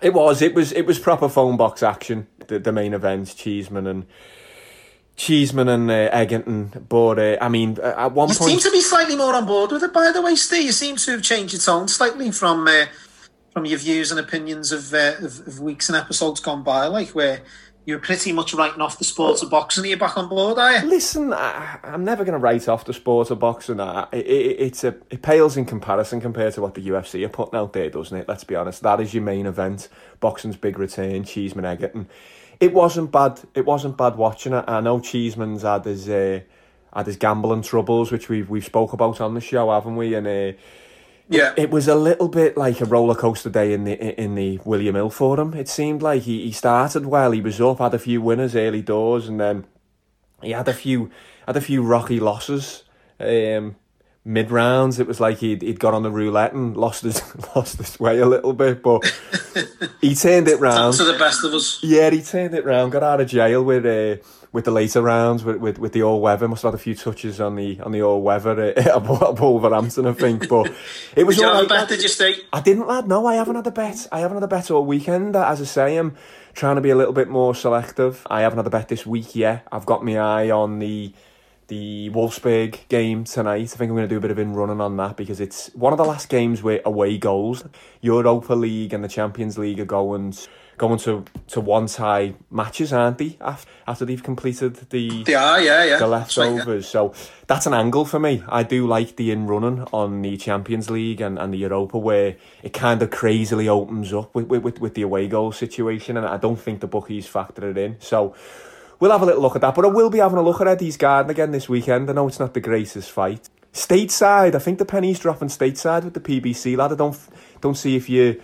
It was. It was. It was proper phone box action. The, the main events, Cheeseman and Cheeseman and uh, Eggington. But uh, I mean, at one You point, you seem to be slightly more on board with it, by the way, Steve. You seem to have changed your tone slightly from uh, from your views and opinions of, uh, of of weeks and episodes gone by, like where you were pretty much writing off the sports of boxing. Are you back on board? Are you? Listen, I, I'm never going to write off the sport of boxing. I, it, it, it's a, it pales in comparison compared to what the UFC are putting out there, doesn't it? Let's be honest. That is your main event. Boxing's big return. Cheeseman Egerton. It wasn't bad. It wasn't bad watching it. I know Cheeseman's had his uh, had his gambling troubles, which we've we've spoke about on the show, haven't we? And uh, Yeah. it was a little bit like a roller coaster day in the in the William Hill for him. It seemed like he, he started well, he was up, had a few winners early doors, and then he had a few had a few rocky losses. Um, mid rounds, it was like he'd he'd got on the roulette and lost his lost his way a little bit, but he turned it round. To the best of us. Yeah, he turned it round. Got out of jail with uh, with the later rounds with, with, with the all weather. Must have had a few touches on the on the all weather at, at Wolverhampton, I think. But it was Did you have a bet? Did you stay? I didn't, lad. No, I haven't had a bet. I haven't had a bet all weekend. As I say, I'm trying to be a little bit more selective. I haven't had a bet this week yet. I've got my eye on the the Wolfsburg game tonight. I think I'm going to do a bit of in running on that because it's one of the last games with away goals. Europa League and the Champions League are going going to to one tie matches, aren't they? After after they've completed the They are, yeah, yeah. the That's right, yeah. leftovers. So that's an angle for me. I do like the in running on the Champions League and, and the Europa where it kind of crazily opens up with, with, with the away goal situation, and I don't think the bookies factor it in. So we'll have a little look at that. But I will be having a look at Eddie's Garden again this weekend. I know it's not the greatest fight. Stateside, I think the penny's dropping stateside with the PBC lad. I don't don't see if you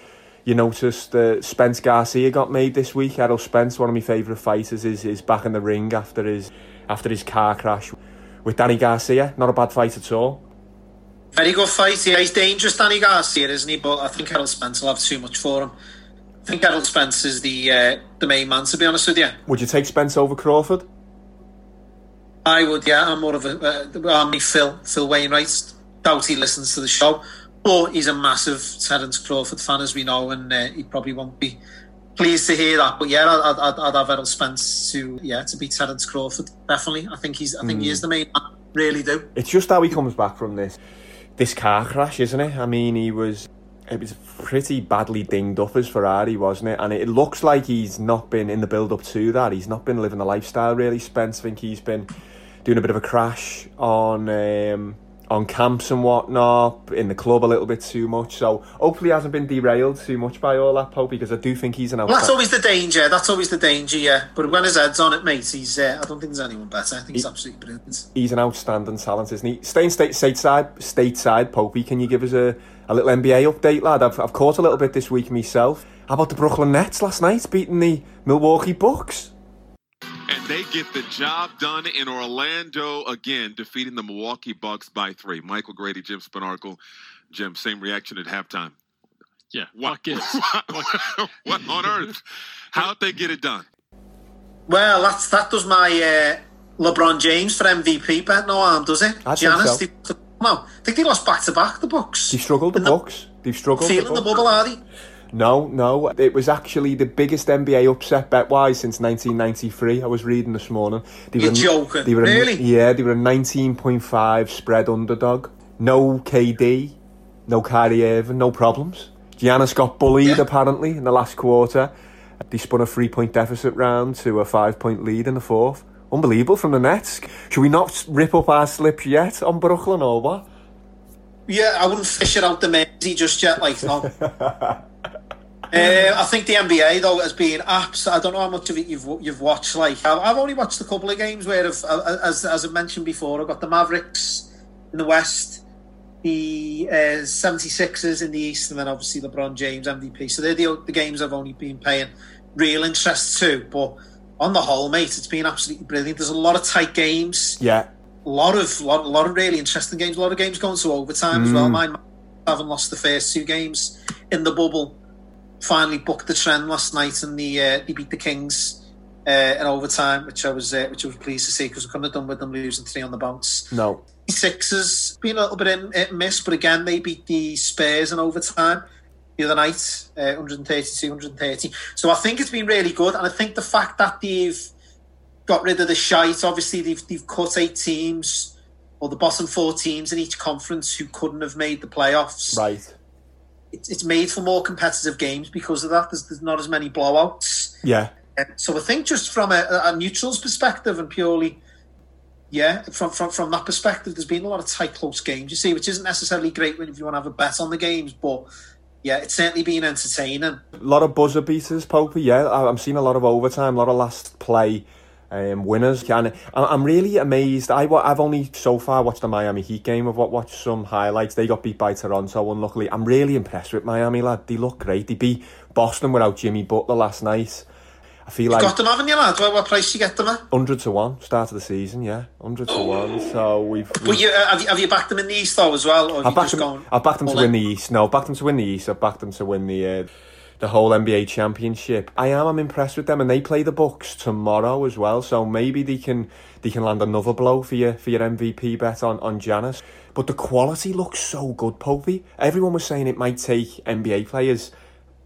you noticed that Spence Garcia got made this week. Errol Spence, one of my favourite fighters, is is back in the ring after his after his car crash with Danny Garcia. Not a bad fight at all. Very good fight. Yeah, he's dangerous, Danny Garcia, isn't he? But I think Errol Spence will have too much for him. I think Errol Spence is the uh, the main man, to be honest with you. Would you take Spence over Crawford? I would, yeah. I'm more of a. Uh, I mean, Phil, Phil Wainwright. Doubt he listens to the show. But he's a massive Terence Crawford fan, as we know, and uh, he probably won't be pleased to hear that. But yeah, I'd, I'd, I'd have Errol Spence to yeah to beat Terence Crawford. Definitely, I think he's I think he Mm. is the main man. Really do. It's just how he comes back from this this car crash, isn't it? I mean, he was it was pretty badly dinged up as Ferrari, wasn't it? And it looks like he's not been in the build up to that. He's not been living the lifestyle really. Spence, I think he's been doing a bit of a crash on um, on camps and whatnot in the club a little bit too much. So hopefully he hasn't been derailed too much by all that, Pope, because I do think he's an Well, that's always the danger. That's always the danger. Yeah, but when his head's on it, mate, he's. Uh, I don't think there's anyone better. I think he's absolutely brilliant. He's an outstanding talent, isn't he? Staying state stateside, stateside, Popey, can you give us a, a little NBA update, lad? I've, I've caught a little bit this week myself. How about the Brooklyn Nets last night beating the Milwaukee Bucks? And they get the job done in Orlando again, defeating the Milwaukee Bucks by three. Michael Grady, Jim Spanarkel. Jim, same reaction at halftime. Yeah, what, what on earth? How'd they get it done? Well, that's that does my uh, LeBron James for MVP bet no harm, does it? I think Giannis, so. they- no, I think they lost back to back. The Bucks They've struggled, the Bucks. They've struggled. the feeling the Bucks. bubble, are they? No, no. It was actually the biggest NBA upset bet wise since 1993. I was reading this morning. They You're a- joking. They were a- Really? yeah, they were a 19.5 spread underdog. No KD, no Kyrie Irving, no problems. Giannis got bullied apparently in the last quarter. They spun a three point deficit round to a five point lead in the fourth. Unbelievable from the Nets. Should we not rip up our slips yet on Brooklyn or what? Yeah, I wouldn't fish it out the Mersey just yet. Like no. uh, I think the NBA though has been apps. I don't know how much of it you've you've watched. Like I've, only watched a couple of games where, I've, uh, as as I mentioned before, I've got the Mavericks in the West, the uh, 76ers in the East, and then obviously LeBron James MVP. So they're the the games I've only been paying real interest to. But on the whole, mate, it's been absolutely brilliant. There's a lot of tight games Yeah. a lot of lot, lot of really interesting games. A lot of games going to overtime as well. Mm. Mine haven't lost the first two games in the bubble. Finally booked the trend last night, and the uh, they beat the Kings uh, in overtime, which I was uh, which I was pleased to see because I couldn't have done with them losing three on the bounce. No. Sixers been a little bit in and miss, but again they beat the Spurs in overtime the other night, uh, 132, 130. So I think it's been really good, and I think the fact that they've got rid of the shite. Obviously, they've they've cut eight teams or the bottom four teams in each conference who couldn't have made the playoffs. Right. It's, it's made for more competitive games because of that. There's, there's not as many blowouts. Yeah. Uh, So I think just from a, a neutral's perspective and purely, yeah, from, from from that perspective, there's been a lot of tight, close games. You see, which isn't necessarily great when if you want to have a bet on the games, but yeah, it's certainly been entertaining. A lot of buzzer beaters, Popey. Yeah, I'm seeing a lot of overtime, a lot of last play um, winners. And I'm really amazed. I, I've only so far watched the Miami Heat game. I've watched some highlights. They got beat by Toronto, unluckily. I'm really impressed with Miami, lad. They look great. They beat Boston without Jimmy Butler last night. I feel You like got them, haven't you, lad? What, what price you get them at? 100 to 1 start of the season, yeah. 100 to 1. So we've. Well, you, uh, have, you, have you backed them in the East though as well? Or have I've backed them. I've backed them to win the East. No, I've backed them to win the East. I've backed them to win the uh, the whole NBA championship. I am. I'm impressed with them, and they play the Bucks tomorrow as well. So maybe they can they can land another blow for your for your MVP bet on on Giannis. But the quality looks so good, Popey. Everyone was saying it might take NBA players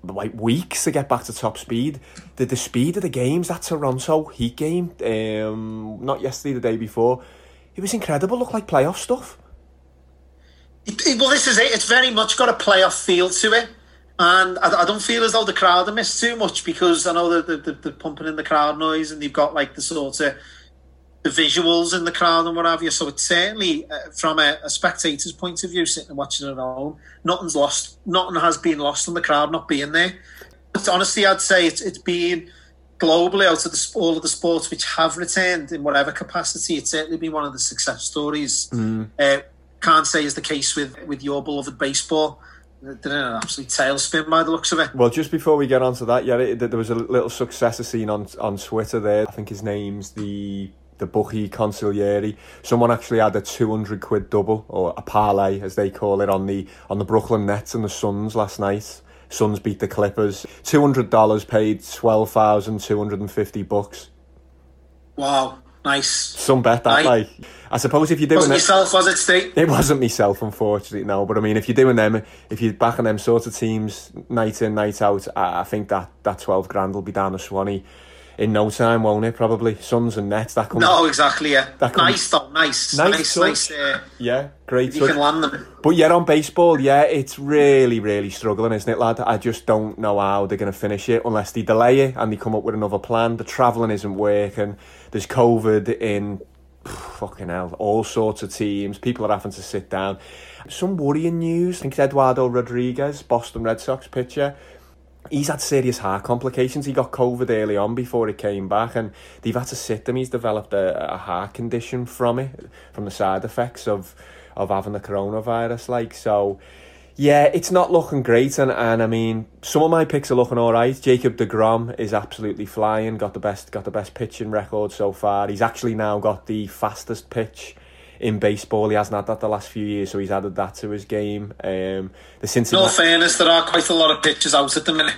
like weeks to get back to top speed. The the speed of the games, that Toronto Heat game, um, not yesterday, the day before, it was incredible. Looked like playoff stuff. Well, this is it. It's very much got a playoff feel to it. And I, I don't feel as though the crowd have missed too much because I know that they're, they're, pumping in the crowd noise and they've got like the sort of the visuals in the crowd and what have you. So it's certainly uh, from a, a spectator's point of view, sitting and watching it at home, nothing's lost. Nothing has been lost on the crowd not being there. But honestly, I'd say it's it's been globally out of the, all of the sports which have returned in whatever capacity. It's certainly been one of the success stories. Uh, can't say is the case with with your beloved baseball. They're an absolute tailspin by the looks of it. Well, just before we get onto that, yeah, it, there was a little successor scene on on Twitter there. I think his name's the the Bucky Consigliere. Someone actually had a two hundred quid double or a parlay, as they call it, on the on the Brooklyn Nets and the Suns last night. Suns beat the Clippers. Two hundred dollars paid twelve thousand two hundred and fifty bucks. Wow. Nice. Some bet that, Aye. like. I suppose if you're doing Wasn't it, yourself, was it, Steve? it wasn't myself, unfortunately, no. But I mean, if you're doing them, if you're backing them sort of teams night in, night out, I, I think that that twelve grand will be down to Swanee in no time, won't it? Probably Suns and Nets. That comes. No, exactly, yeah. That comes- nice, though, nice. Nice Nice, nice. uh, Yeah, great. you touch. can land them. But yeah, on baseball, yeah, it's really, really struggling, isn't it, lad? I just don't know how they're going to finish it unless they delay it and they come up with another plan. The travelling isn't working. There's COVID in fucking hell, all sorts of teams. People are having to sit down. Some worrying news. I think it's Eduardo Rodriguez, Boston Red Sox pitcher. He's had serious heart complications. He got COVID early on before he came back, and they've had to sit him. He's developed a, a heart condition from it, from the side effects of of having the coronavirus. Like so, yeah, it's not looking great. And, and I mean, some of my picks are looking all right. Jacob Degrom is absolutely flying. Got the best got the best pitching record so far. He's actually now got the fastest pitch in baseball. He hasn't had that the last few years, so he's added that to his game. Um, the In Cincinnati. all fairness, there are quite a lot of pitches out at the minute.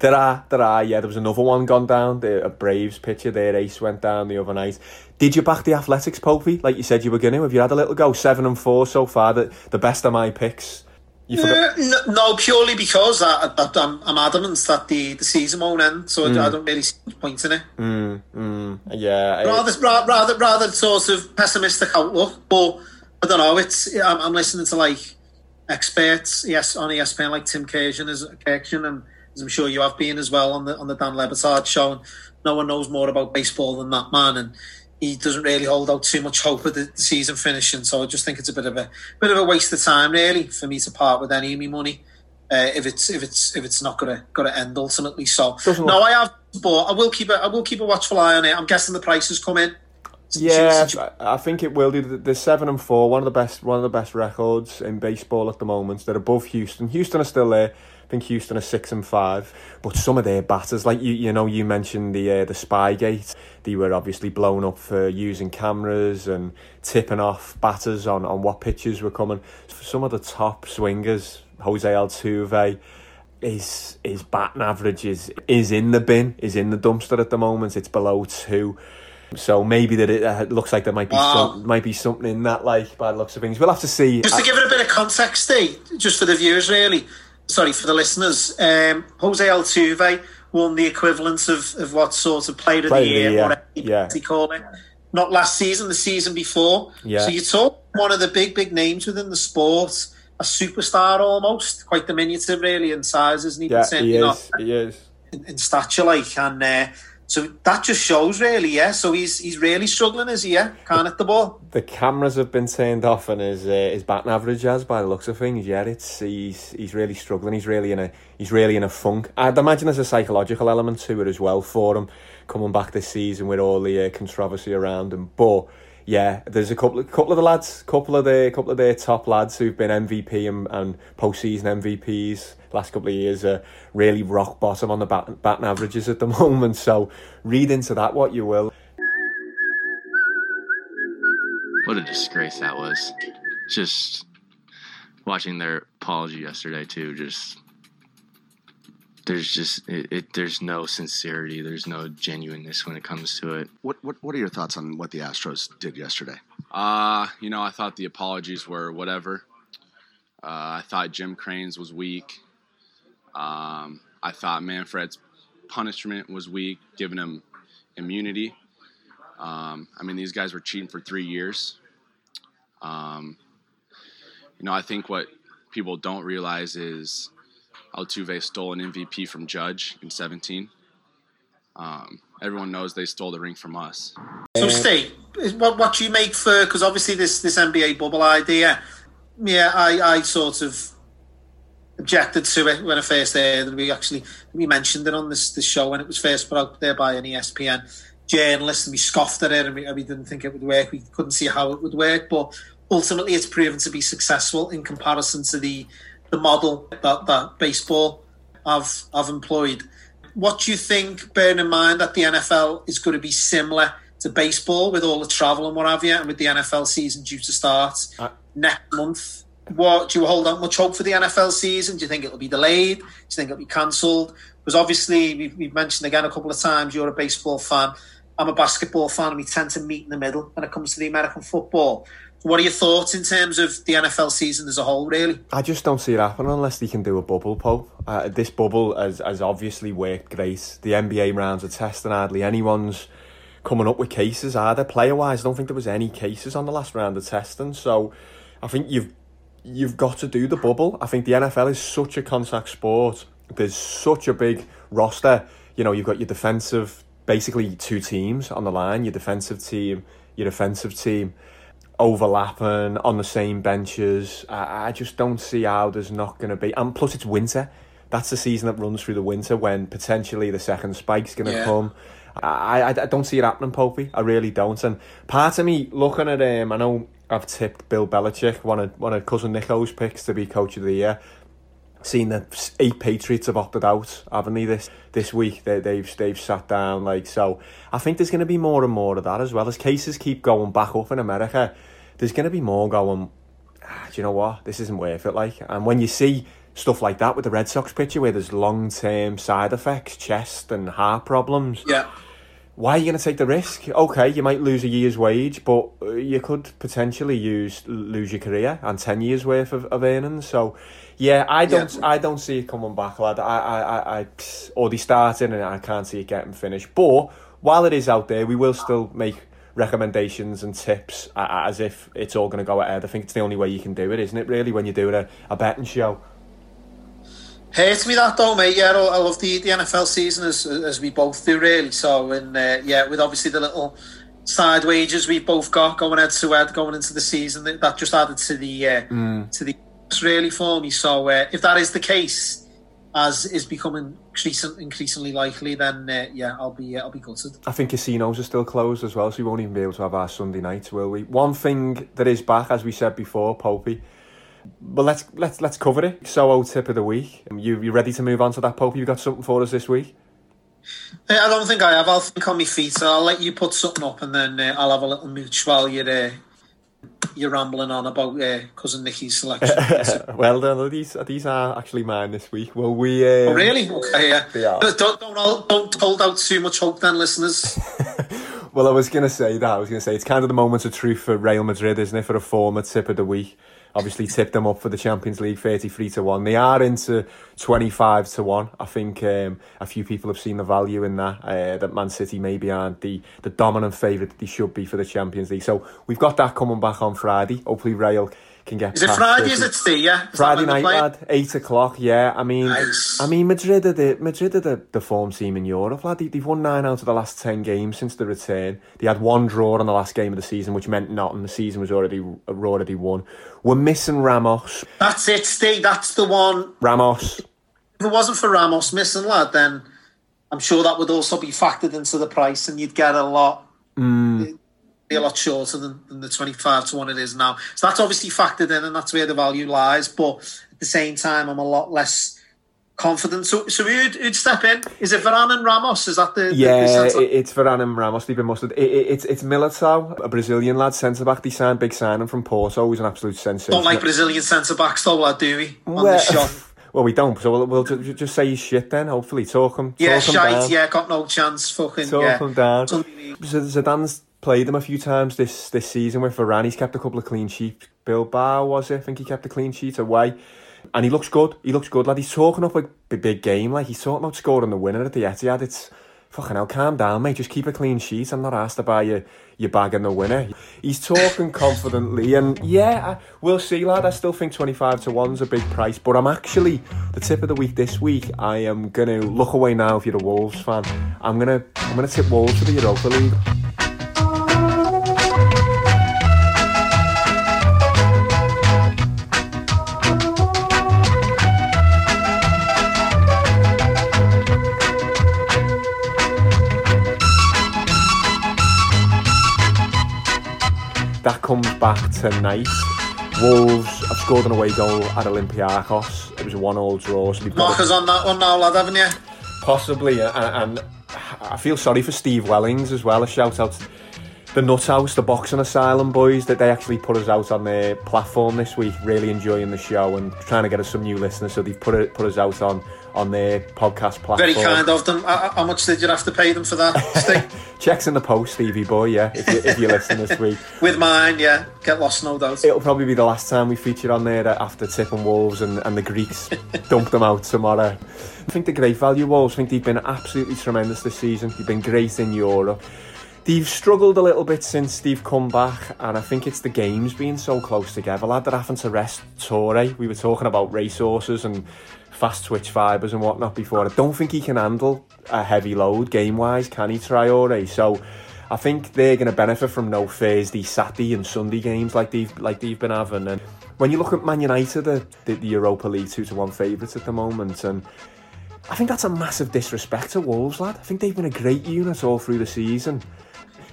There are, there are, yeah. There was another one gone down. The a Braves pitcher, their ace went down the other night. Did you back the Athletics, Popey? Like you said you were going to? Have you had a little go? Seven and four so far. The, the best of my picks. Uh, no, no, purely because I, I'm adamant that the, the season won't end, so I- Mm. I don't really see much point in it. Mm, mm, yeah. Rather, ra- rather, rather sort of pessimistic outlook, but I don't know. It's I'm, I'm listening to like experts, yes, on ESPN, like Tim Kurkjian is Kurkjian, and as I'm sure you have been as well on the on the Dan Le Batard show. And no one knows more about baseball than that man, and he doesn't really hold out too much hope of the, season finishing. So I just think it's a bit of a bit of a waste of time, really, for me to part with any of my money. Uh, if it's if it's if it's not gonna gonna end ultimately, so Doesn't no, I have, but I will keep a I will keep a watchful eye on it. I'm guessing the prices come in. Yeah, I I think it will do. They're seven and four, one of the best, one of the best records in baseball at the moment. They're above Houston. Houston are still there. I think Houston are six and five, but some of their batters, like you, you know, you mentioned the uh, the Spygate. They were obviously blown up for using cameras and tipping off batters on, on what pitches were coming. For some of the top swingers, Jose Altuve, his his batting average is is in the bin, is in the dumpster at the moment. It's below two. So maybe that it uh, looks like there might be Wow. some, might be something in that, like by the looks of things. We'll have to see. Just to give it a bit of context, Steve, just for the viewers, really. Sorry for the listeners. Um, Jose Altuve won the equivalent of, of what sort of player of Player of the year, year, whatever yeah. he call it. Not last season, the season before. Yeah. So you talk one of the big, big names within the sport, a superstar almost, quite diminutive really in size, isn't he? yeah, he is. He is. in, in stature, like, and uh, so that just shows really, yeah. So he's he's really struggling, is he? Yeah, can't hit the ball. The cameras have been turned off, and his uh, his batting average has, by the looks of things, yeah, it's he's he's really struggling. He's really in a he's really in a funk. I'd imagine there's a psychological element to it as well for him coming back this season with all the uh, controversy around him. But yeah, there's a couple of couple of the lads, couple of the couple of their top lads who've been MVP and, and postseason MVPs last couple of years are really rock bottom on the bat, batting averages at the moment. So read into that what you will. What a disgrace that was. Just watching their apology yesterday too. Just there's just it, it. There's no sincerity. There's no genuineness when it comes to it. What, what what are your thoughts on what the Astros did yesterday? Uh, you know, I thought the apologies were whatever. Uh, I thought Jim Crane's was weak. Um, I thought Manfred's punishment was weak, giving him immunity. Um, I mean, these guys were cheating for three years. Um, you know, I think what people don't realize is Altuve stole an MVP from Judge in 17. Um, everyone knows they stole the ring from us. So, Steve, what what do you make for? Because obviously this this NBA bubble idea, yeah, I I sort of objected to it when I first heard it. We actually we mentioned it on this this show when it was first put out there by an ESPN journalist, and we scoffed at it, and we, and we didn't think it would work. We couldn't see how it would work, but ultimately, it's proven to be successful in comparison to the the model that that baseball have have employed. What do you think, bearing in mind that the NFL is going to be similar to baseball with all the travel and what have you, and with the NFL season due to start uh, next month? What do you hold out much hope for the NFL season? Do you think it'll be delayed? Do you think it'll be cancelled? Because obviously, we've, we've mentioned again a couple of times you're a baseball fan. I'm a basketball fan and we tend to meet in the middle when it comes to the American football. What are your thoughts in terms of the NFL season as a whole, really? I just don't see it happening unless they can do a bubble, Pope. Uh, this bubble has, has obviously worked great. The NBA rounds are testing hardly anyone's coming up with cases, are there? Player wise, I don't think there was any cases on the last round of testing. So I think you've you've got to do the bubble. I think the NFL is such a contact sport. There's such a big roster. You know, you've got your defensive, basically two teams on the line, your defensive team, your offensive team overlapping on the same benches. I, I just don't see how there's not going to be. And plus, it's winter. That's the season that runs through the winter when potentially the second spike's going to Yeah. come. I, I, I don't see it happening, Popey. I really don't. And part of me looking at him, I know I've tipped Bill Belichick, one of one of cousin Nico's picks to be coach of the year. Seen that eight Patriots have opted out, haven't they? This this week they, they've they've sat down like so. I think there's going to be more and more of that as well as cases keep going back up in America. There's going to be more going. Ah, do you know what? This isn't worth it. Like, and when you see stuff like that with the Red Sox pitcher, where there's long term side effects, chest and heart problems. Yeah. Why are you going to take the risk? Okay, you might lose a year's wage, but uh, you could potentially use lose your career and ten years worth of, of earnings. So, yeah, I don't, I don't see it coming back, lad. I, I, I, I already started and I can't see it getting finished. But while it is out there, we will still make recommendations and tips as if it's all going to go ahead. I think it's the only way you can do it, isn't it? Really, when you're doing a, a betting show. Hurts me that though, mate. Yeah, I love the, the NFL season as as we both do, really. So, and uh, yeah, with obviously the little side wages we've both got going head to head going into the season, that, that just added to the uh, Mm. to the really for me. So, uh, if that is the case, as is becoming increasing, increasingly likely, then uh, yeah, I'll be uh, I'll be gutted. I think casinos are still closed as well, so we won't even be able to have our Sunday nights, will we? One thing that is back, as we said before, Popey. But let's let's let's cover it. So, tip of the week. You you ready to move on to that, Pope? You got something for us this week? Uh, I don't think I have. I'll think on my feet. So I'll let you put something up, and then uh, I'll have a little mooch while you're uh, you're rambling on about uh, cousin Nicky's selection. well. These these are actually mine this week. Well, we. Um, oh, really? Okay, yeah. They are. But Don't, don't don't hold out too much hope, then, listeners. Well, I was going to say that. I was going to say it's kind of the moment of truth for Real Madrid, isn't it? For a former tip of the week. Obviously, tipped them up for the Champions League 33 to 1. They are into 25 to 1. I think um, a few people have seen the value in that, uh, that Man City maybe aren't the, the dominant favourite they should be for the Champions League. So we've got that coming back on Friday. Hopefully, Real can get Is it past Friday? 30. Is it today? Yeah. Is Friday night, lad, eight o'clock. Yeah, I mean, Nice. I mean, Madrid are the Madrid are the, the form team in Europe, lad. They, they've won nine out of the last ten games since the return. They had one draw on the last game of the season, which meant nothing. The season was already already won. We're missing Ramos. That's it, Steve. That's the one. Ramos. If it wasn't for Ramos missing, lad, then I'm sure that would also be factored into the price, and you'd get a lot. Mm. Be a lot shorter than, than the 25 to 1 it is now. So that's obviously factored in and that's where the value lies. But at the same time, I'm a lot less confident. So, so who'd, who'd step in? Is it Varane and Ramos? Is that the, the- the Yeah, centre- it's Varane and Ramos. They've been mustard. It, it, it's it's Militao, a Brazilian lad, centre back. They signed big signing from Porto. He's an absolute sensation. Don't like Brazilian centre backs, though, lad, do we? On Well, shot. well, we don't. So we'll, we'll ju- just say he's shit then. Hopefully, talk him. Yeah, talk him shite, down. yeah, got no chance. Fucking, Talk yeah. him down. Zidane's played them a few times this this season with Varane. He's kept a couple of clean sheets. Bilbao was it? I think he kept a clean sheet away. And he looks good. He looks good, lad. He's talking up a big, game. Like, he's talking about scoring the winner at the Etihad. It's fucking hell, calm down, mate. Just keep a clean sheet. I'm not asked to buy you your bag and the winner. He's talking confidently. And yeah, I, we'll see, lad. I still think 25 to 1's a big price. But I'm actually, the tip of the week this week, I am going to look away now if you're a Wolves fan. I'm going to I'm gonna tip Wolves for the Europa League. That comes back tonight. Wolves have scored an away goal at Olympiacos. It was a one-all draw. So they've a- Markers on that one now, lad, haven't you? Possibly, and, and I feel sorry for Steve Wellings as well. A shout out to the Nut House, the Boxing Asylum boys, that they actually put us out on their platform this week. Really enjoying the show and trying to get us some new listeners. So they've put it put us out on on their podcast platform. Very kind of them. How much did you have to pay them for that? Checks in the post, Stevie boy. Yeah, if you, if you listen this week. With mine, yeah. Get lost, no doubt. It'll probably be the last time we feature on there after Tip and Wolves and, and the Greeks dump them out tomorrow. I think the great value Wolves. I think they've been absolutely tremendous this season. They've been great in Europe. They've struggled a little bit since they've come back, and I think it's the games being so close together. Lad, they're having to rest Traore. We were talking about racehorses and fast twitch fibres and whatnot before. I don't think he can handle a heavy load game wise, can he, Traore? So I think they're going to benefit from no Thursday, Saturday, and Sunday games like they've like they've been having. And when you look at Man United, the, the, Europa League two to one favourites at the moment, and I think that's a massive disrespect to Wolves, lad. I think they've been a great unit all through the season.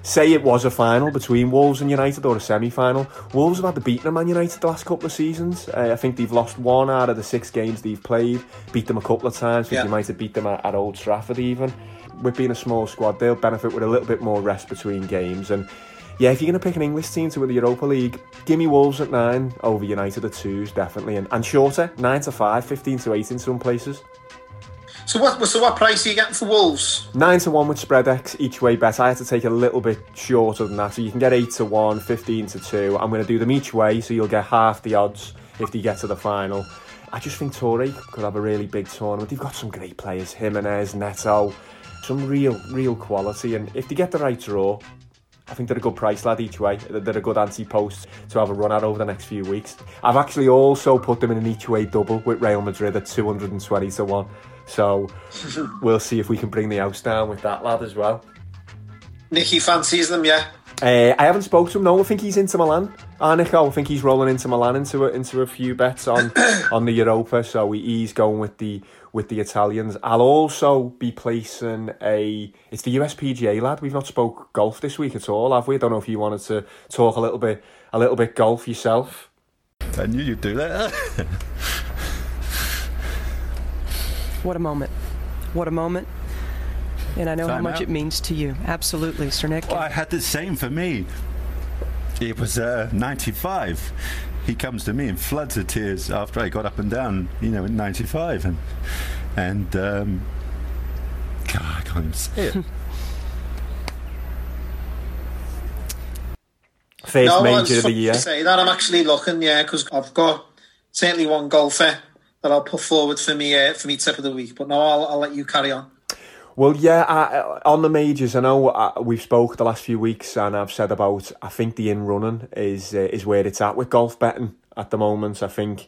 Say it was a final between Wolves and United or a semi-final. Wolves have had the beating of Man United the last couple of seasons. Uh, I think they've lost one out of the six games they've played. Beat them a couple of times. Think Yeah. might have beat them at, at Old Trafford even. With being a small squad, they'll benefit with a little bit more rest between games. And yeah, if you're going to pick an English team to win the Europa League, give me Wolves at nine over United at twos, definitely. And, and shorter, nine to five, 15 to eight in some places. So what? So what price are you getting for Wolves? Nine to one with Spreadex each way bet. I had to take a little bit shorter than that. So you can get eight to one, 15 to two. I'm going to do them each way, so you'll get half the odds if they get to the final. I just think Traore could have a really big tournament. They've got some great players, Jimenez, Neto, some real, real quality. And if they get the right draw, I think they're a good price lad each way. They're a good anti-post to have a run at over the next few weeks. I've actually also put them in an each way double with Real Madrid at 220 to 1. So we'll see if we can bring the house down with that lad as well. Nicky fancies them, yeah. Uh, I haven't spoke to him. No, I think he's into Milan. Ah, Nico, I think he's rolling into Milan into a, into a few bets on on the Europa. So he, he's going with the with the Italians. I'll also be placing a. It's the USPGA lad. We've not spoke golf this week at all, have we? I don't know if you wanted to talk a little bit a little bit golf yourself. I knew you'd do that. What a moment. What a moment. And I know how much out. it means to you. Absolutely, Sir Nick. Well, I had the same for me. It was uh, 95. He comes to me in floods of tears after I got up and down, you know, in 95. And, and um, God, I can't even say it. First no, major it's of the year. Say that I'm actually looking, yeah, because I've got certainly one golfer that I'll put forward for me uh, for me tip of the week. But no, I'll, I'll let you carry on. Well, yeah, I, on the majors, I know uh, we've spoke the last few weeks, and I've said about I think the in running is uh, is where it's at with golf betting at the moment. I think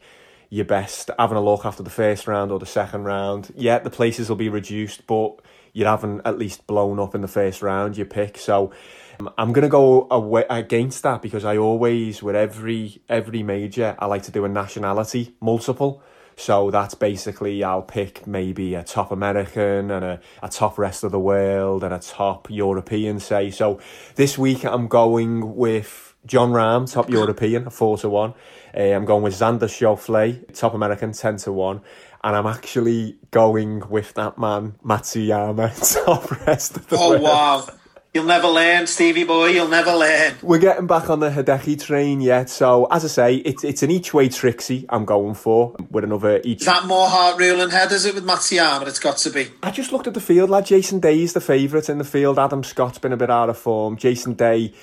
you're best having a look after the first round or the second round. Yeah, the places will be reduced, but you haven't at least blown up in the first round you pick. So um, I'm gonna go away against that because I always, with every every major, I like to do a nationality multiple. So that's basically I'll pick maybe a top American and a, a top rest of the world and a top European, say. So this week I'm going with Jon Rahm, top European, four to one. Uh, I'm going with Xander Schauffele, top American, ten to one. And I'm actually going with that man, Matsuyama, top rest of the Oh world. wow, you'll never learn, Stevie boy. You'll never learn. We're getting back on the Hideki train yet, so as I say, it's it's an each way Trixie I'm going for with another each. Is that more heart ruling head? Is it with Matsuyama? But it's got to be. I just looked at the field, lad. Jason Day is the favourite in the field. Adam Scott's been a bit out of form. Jason Day,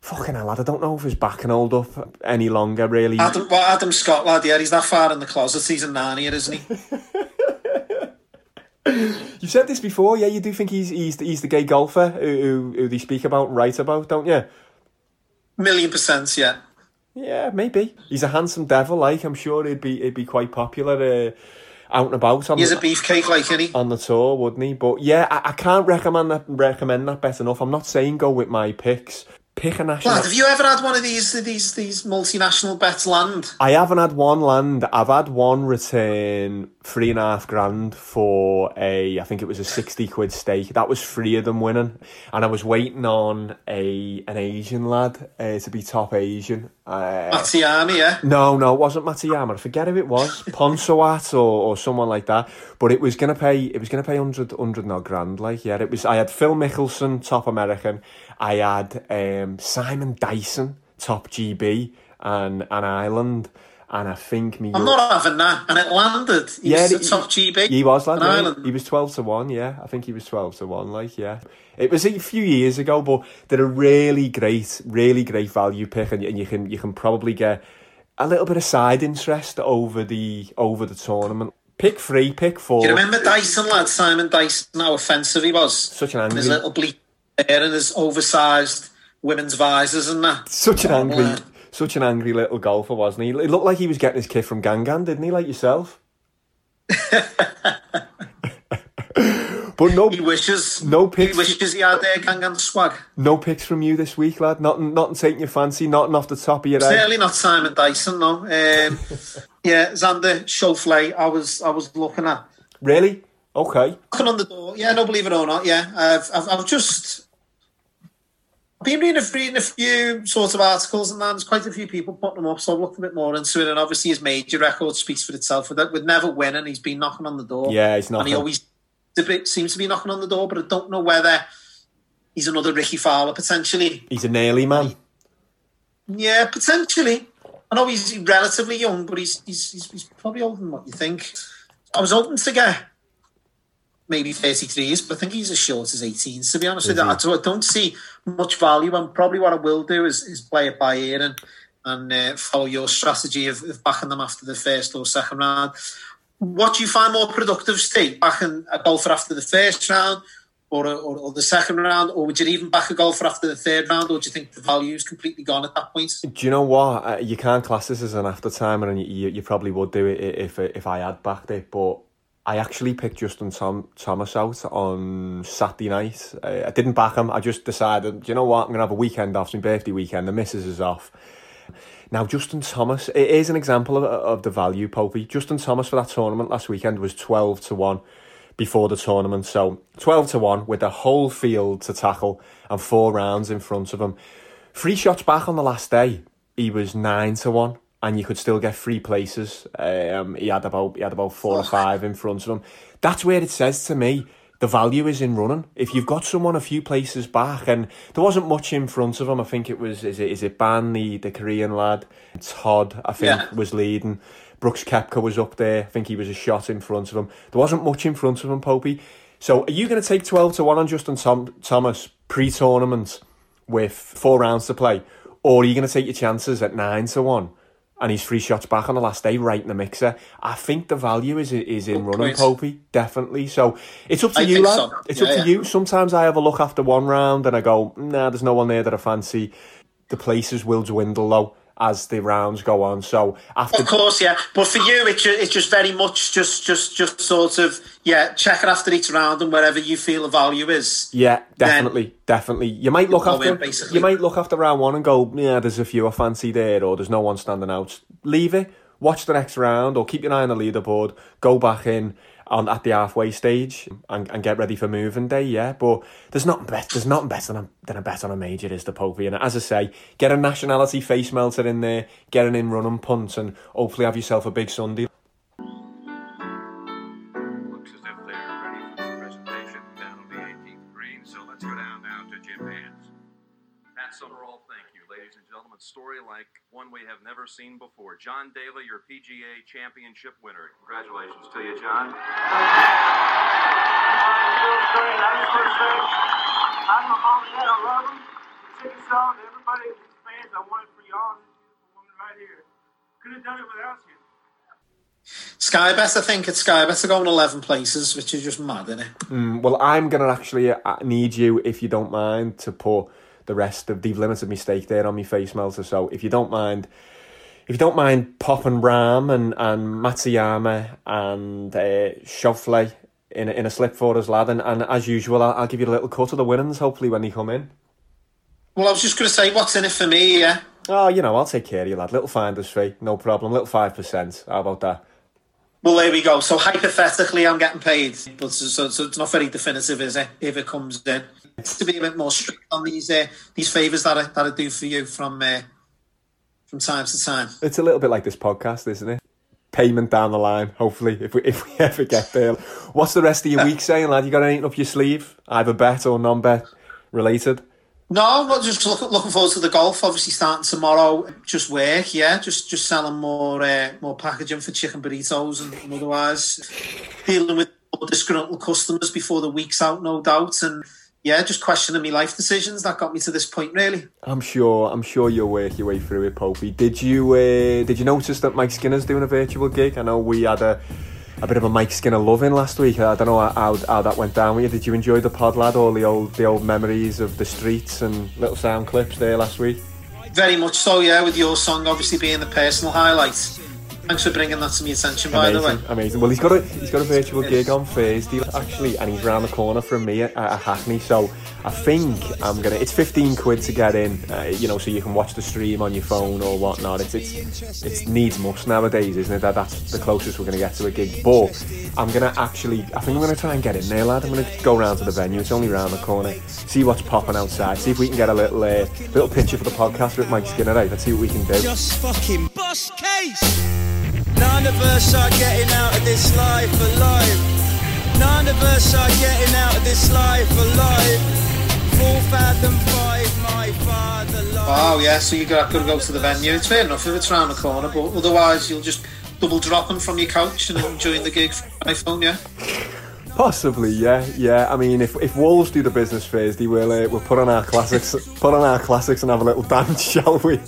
fucking hell, lad. I don't know if his back can hold up any longer, really. Adam, well, Adam Scott, lad, yeah, he's that far in the closet. He's a Narnia, isn't he? You've said this before, yeah. You do think he's he's the, he's the gay golfer who, who who they speak about, write about, don't you? Million percent, yeah. Yeah, maybe. He's a handsome devil. Like I'm sure he'd be he'd be quite popular uh, out and about on He's the, a beefcake, like, isn't on the tour, wouldn't he? But yeah, I, I can't recommend that recommend that bet enough. I'm not saying go with my picks. Pick a national. Lad, have you ever had one of these these these multinational bets land? I haven't had one land. I've had one return three and a half grand for a, I think it was a 60 quid stake. That was three of them winning. And I was waiting on a an Asian lad uh, to be top Asian. Uh, Matsuyama, yeah. no, no, it wasn't Matsuyama. I forget who it was, Ponsawat or, or someone like that. But it was gonna pay. It was gonna pay 100, 100 odd grand. Like yeah, it was. I had Phil Mickelson, top American. I had um, Simon Dyson, top GB, and an Ireland. And I think me. I'm not having that. And it landed. He Yeah, was top GB. He was yeah, Ireland. he was twelve to one. Yeah, I think he was twelve to one. Like yeah, it was a few years ago, but they're a really great, really great value pick, and, and you can you can probably get a little bit of side interest over the over the tournament. Pick three, pick four. Do you remember Dyson, lad? Simon Dyson, how offensive he was. Such an And his angry, little bleak and his oversized women's visors and that. such an Oh, angry, man. such an angry little golfer, wasn't he? It looked like he was getting his kit from Gangan, didn't he? Like yourself. but no, He wishes. no pics. He wishes he had their Gangan swag. No picks from you this week, lad. Nothing, nothing taking your fancy. Nothing off the top of your head. Certainly not Simon Dyson, no. Um, yeah, Xander Schauffele, I was I was looking at. Really? Okay. Knocking on the door. Yeah, no, believe it or not, yeah. I've, I've, I've just I've been reading a, reading a few sort of articles and. There's quite a few people putting them up, so I've looked a bit more into it. And obviously, his major record speaks for itself. With, with never winning, he's been knocking on the door. Yeah, he's not. And he always seems to be knocking on the door, but I don't know whether he's another Rickie Fowler potentially. He's an early man. Yeah, potentially. I know he's relatively young, but he's he's, he's, he's probably older than what you think. I was hoping to get maybe 33 years, but I think he's as short as 18, to be honest Is with you. I don't see much value, and probably what I will do is, is play it by ear and, and uh, follow your strategy of, of backing them after the first or second round. What do you find more productive, Steve? Backing a golfer after the first round or, or, or the second round, or would you even back a golfer after the third round, or do you think the value is completely gone at that point? Do you know what? Uh, you can't class this as an after timer, and you, you, you probably would do it if if I had backed it. But I actually picked Justin Tom, Thomas out on Saturday night. Uh, I didn't back him. I just decided, you know what? I'm going to have a weekend off, my birthday weekend. The missus is off. Now, Justin Thomas, it is an example of, of the value, Popey. Justin Thomas for that tournament last weekend was 12 to 1 before the tournament. So 12 to 1 with the whole field to tackle and four rounds in front of him. Three shots back on the last day, he was 9 to 1 and you could still get free places. Um, he had about he had about four or five in front of him. That's where it says to me the value is in running. If you've got someone a few places back, and there wasn't much in front of him. I think it was is it is it Ban the the Korean lad, Todd I think Yeah. was leading. Brooks Koepka was up there. I think he was a shot in front of him. There wasn't much in front of him, Popey. So are you going to take twelve to one on Justin Tom- Thomas pre-tournament with four rounds to play, or are you going to take your chances at nine to one? And he's three shots back on the last day, right in the mixer. I think the value is is in oh, running, point. Popey, definitely. So it's up to I you, lad. so. It's Yeah, up to yeah. you. Sometimes I have a look after one round and I go, nah, there's no one there that I fancy. The places will dwindle though as the rounds go on. So after Of course, yeah. But for you, it's just, it's just very much just just just sort of yeah, check it after each round and wherever you feel the value is. Yeah, definitely, definitely. You might look after in, you might look after round one and go, yeah, there's a few I fancy there, or there's no one standing out. Leave it, watch the next round, or keep your eye on the leaderboard. Go back in on at the halfway stage and, and get ready for moving day. Yeah, but there's nothing better. There's nothing better than a, than a bet on a major is the Popey. And as I say, get a nationality face melter in there, get an in running punt, and hopefully have yourself a big Sunday. Story like one we have never seen before. John Daly, your PGA championship winner. Congratulations to you, John. I'm a mom and dad. I love them. Sing a song to everybody, fans. I want it for y'all. This woman right here. Could have done it without you. Sky Bet, I think it's Sky Bet are going eleven places, which is just mad, isn't it? Mm, well, I'm gonna actually uh, need you, if you don't mind, to put the rest of the limited mistake there on me face melter. So, if you don't mind, if you don't mind, popping Rahm and and Matsuyama and uh, in a, in a slip for us, lad, and, and as usual, I'll, I'll give you a little cut of the winnings. Hopefully, when they come in. Well, I was just going to say, what's in it for me? Yeah. Oh, you know, I'll take care of you, lad. Little finder's fee, no problem. Little five percent. How about that? Well, there we go. So hypothetically, I'm getting paid, but so, so, it's not very definitive, is it? If it comes in, to be a bit more strict on these uh, these favors that I that I do for you from uh, from time to time. It's a little bit like this podcast, isn't it? Payment down the line, hopefully, if we if we ever get there. What's the rest of your week saying, lad? You got anything up your sleeve? Either bet or non-bet related? No, not just look, looking forward to the golf. Obviously, starting tomorrow. Just work, yeah. Just just selling more uh, more packaging for chicken burritos and, and otherwise dealing with disgruntled customers before the week's out, no doubt. And yeah, just questioning my life decisions that got me to this point, really. I'm sure. I'm sure you'll work your way through it, Popey. Did you? Uh, did you notice that Mike Skinner's doing a virtual gig? I know we had a a bit of a Mike Skinner loving last week. I don't know how, how that went down with you. Did you enjoy the pod, lad? All the old the old memories of the streets and little sound clips there last week. Very much so, yeah. With your song obviously being the personal highlight. Thanks for bringing that to my attention, by amazing, the way. Amazing. Well, he's got a he's got a virtual gig on Thursday actually, and he's round the corner from me at, at Hackney. So I think I'm gonna. It's 15 quid to get in, uh, you know, so you can watch the stream on your phone or whatnot. It's it's it's needs must nowadays, isn't it? That that's the closest we're gonna get to a gig. But I'm gonna actually, I think I'm gonna try and get in there, lad. I'm gonna go round to the venue. It's only round the corner. See what's popping outside. See if we can get a little uh, little picture for the podcast with Mike Skinner. Right, let's see what we can do. Just fucking bust case. None of us are getting out of this life alive. None of us are getting out of this life alive. Full fathom five, my father life. Oh yeah, so you got, got to go to the venue. It's fair enough if it's round the corner, but otherwise you'll just double drop them from your couch and enjoying the gig from my phone, yeah. Possibly, yeah, yeah. I mean, if if Wolves do the business Thursday, we'll uh, we'll put on our classics, put on our classics, and have a little dance, shall we?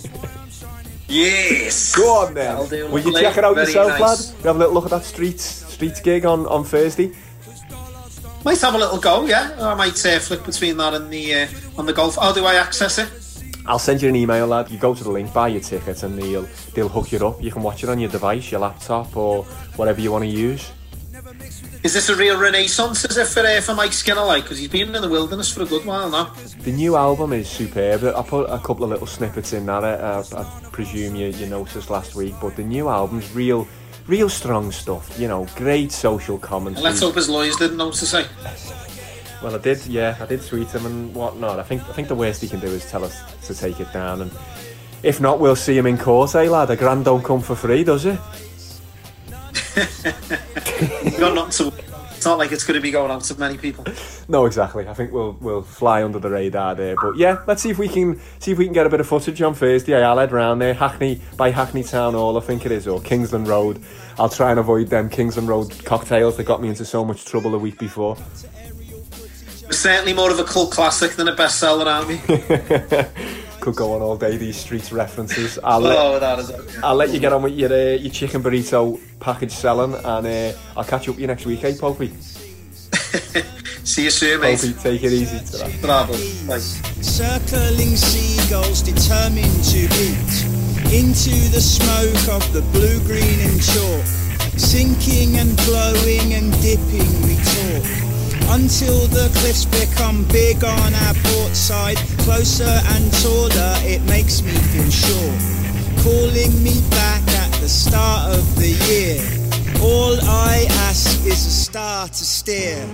Yes. Go on then. Will you check it out Very yourself, nice. lad? We have a little look at that streets streets gig on on Thursday. Might have a little go, yeah. I might uh, flick between that and the uh, on the golf. How do I access it? I'll send you an email, lad. You go to the link, buy your ticket, and they'll they'll hook you up. You can watch it on your device, your laptop, or whatever you want to use. Is this a real renaissance? Is it for uh, for Mike Skinner, like? Because he's been in the wilderness for a good while now. The new album is superb. I put a couple of little snippets in that. uh, I, I presume you, you noticed last week, but the new album's real, real strong stuff. You know, great social commentary. Let's hope his lawyers didn't know what to say. Well, I did. Yeah, I did tweet him and whatnot. I think I think the worst he can do is tell us to take it down, and if not, we'll see him in court. Eh, lad? A grand don't come for free, does it? Got nothing to. It's not like it's going to be going out to many people. No, exactly. I think we'll we'll fly under the radar there. But yeah, let's see if we can see if we can get a bit of footage on Thursday. I'll head round there, Hackney by Hackney Town Hall, I think it is, or Kingsland Road. I'll try and avoid them Kingsland Road cocktails that got me into so much trouble a week before. Certainly more of a cult classic than a bestseller, aren't we? Could go on all day. These streets references. I'll let, Oh, that is it, yeah. I'll let you get on with your uh, your chicken burrito package selling, and uh, I'll catch up with you next week, eh, Popey? See you soon, mate. Popey, take it easy today. Bravo. Circling seagulls determined to eat into the smoke of the blue, green, and chalk. Sinking and glowing and dipping, we talk. Until the cliffs become big on our port side, closer and taller, it makes me feel sure. Calling me back at the start of the year. All I ask is a star to steer.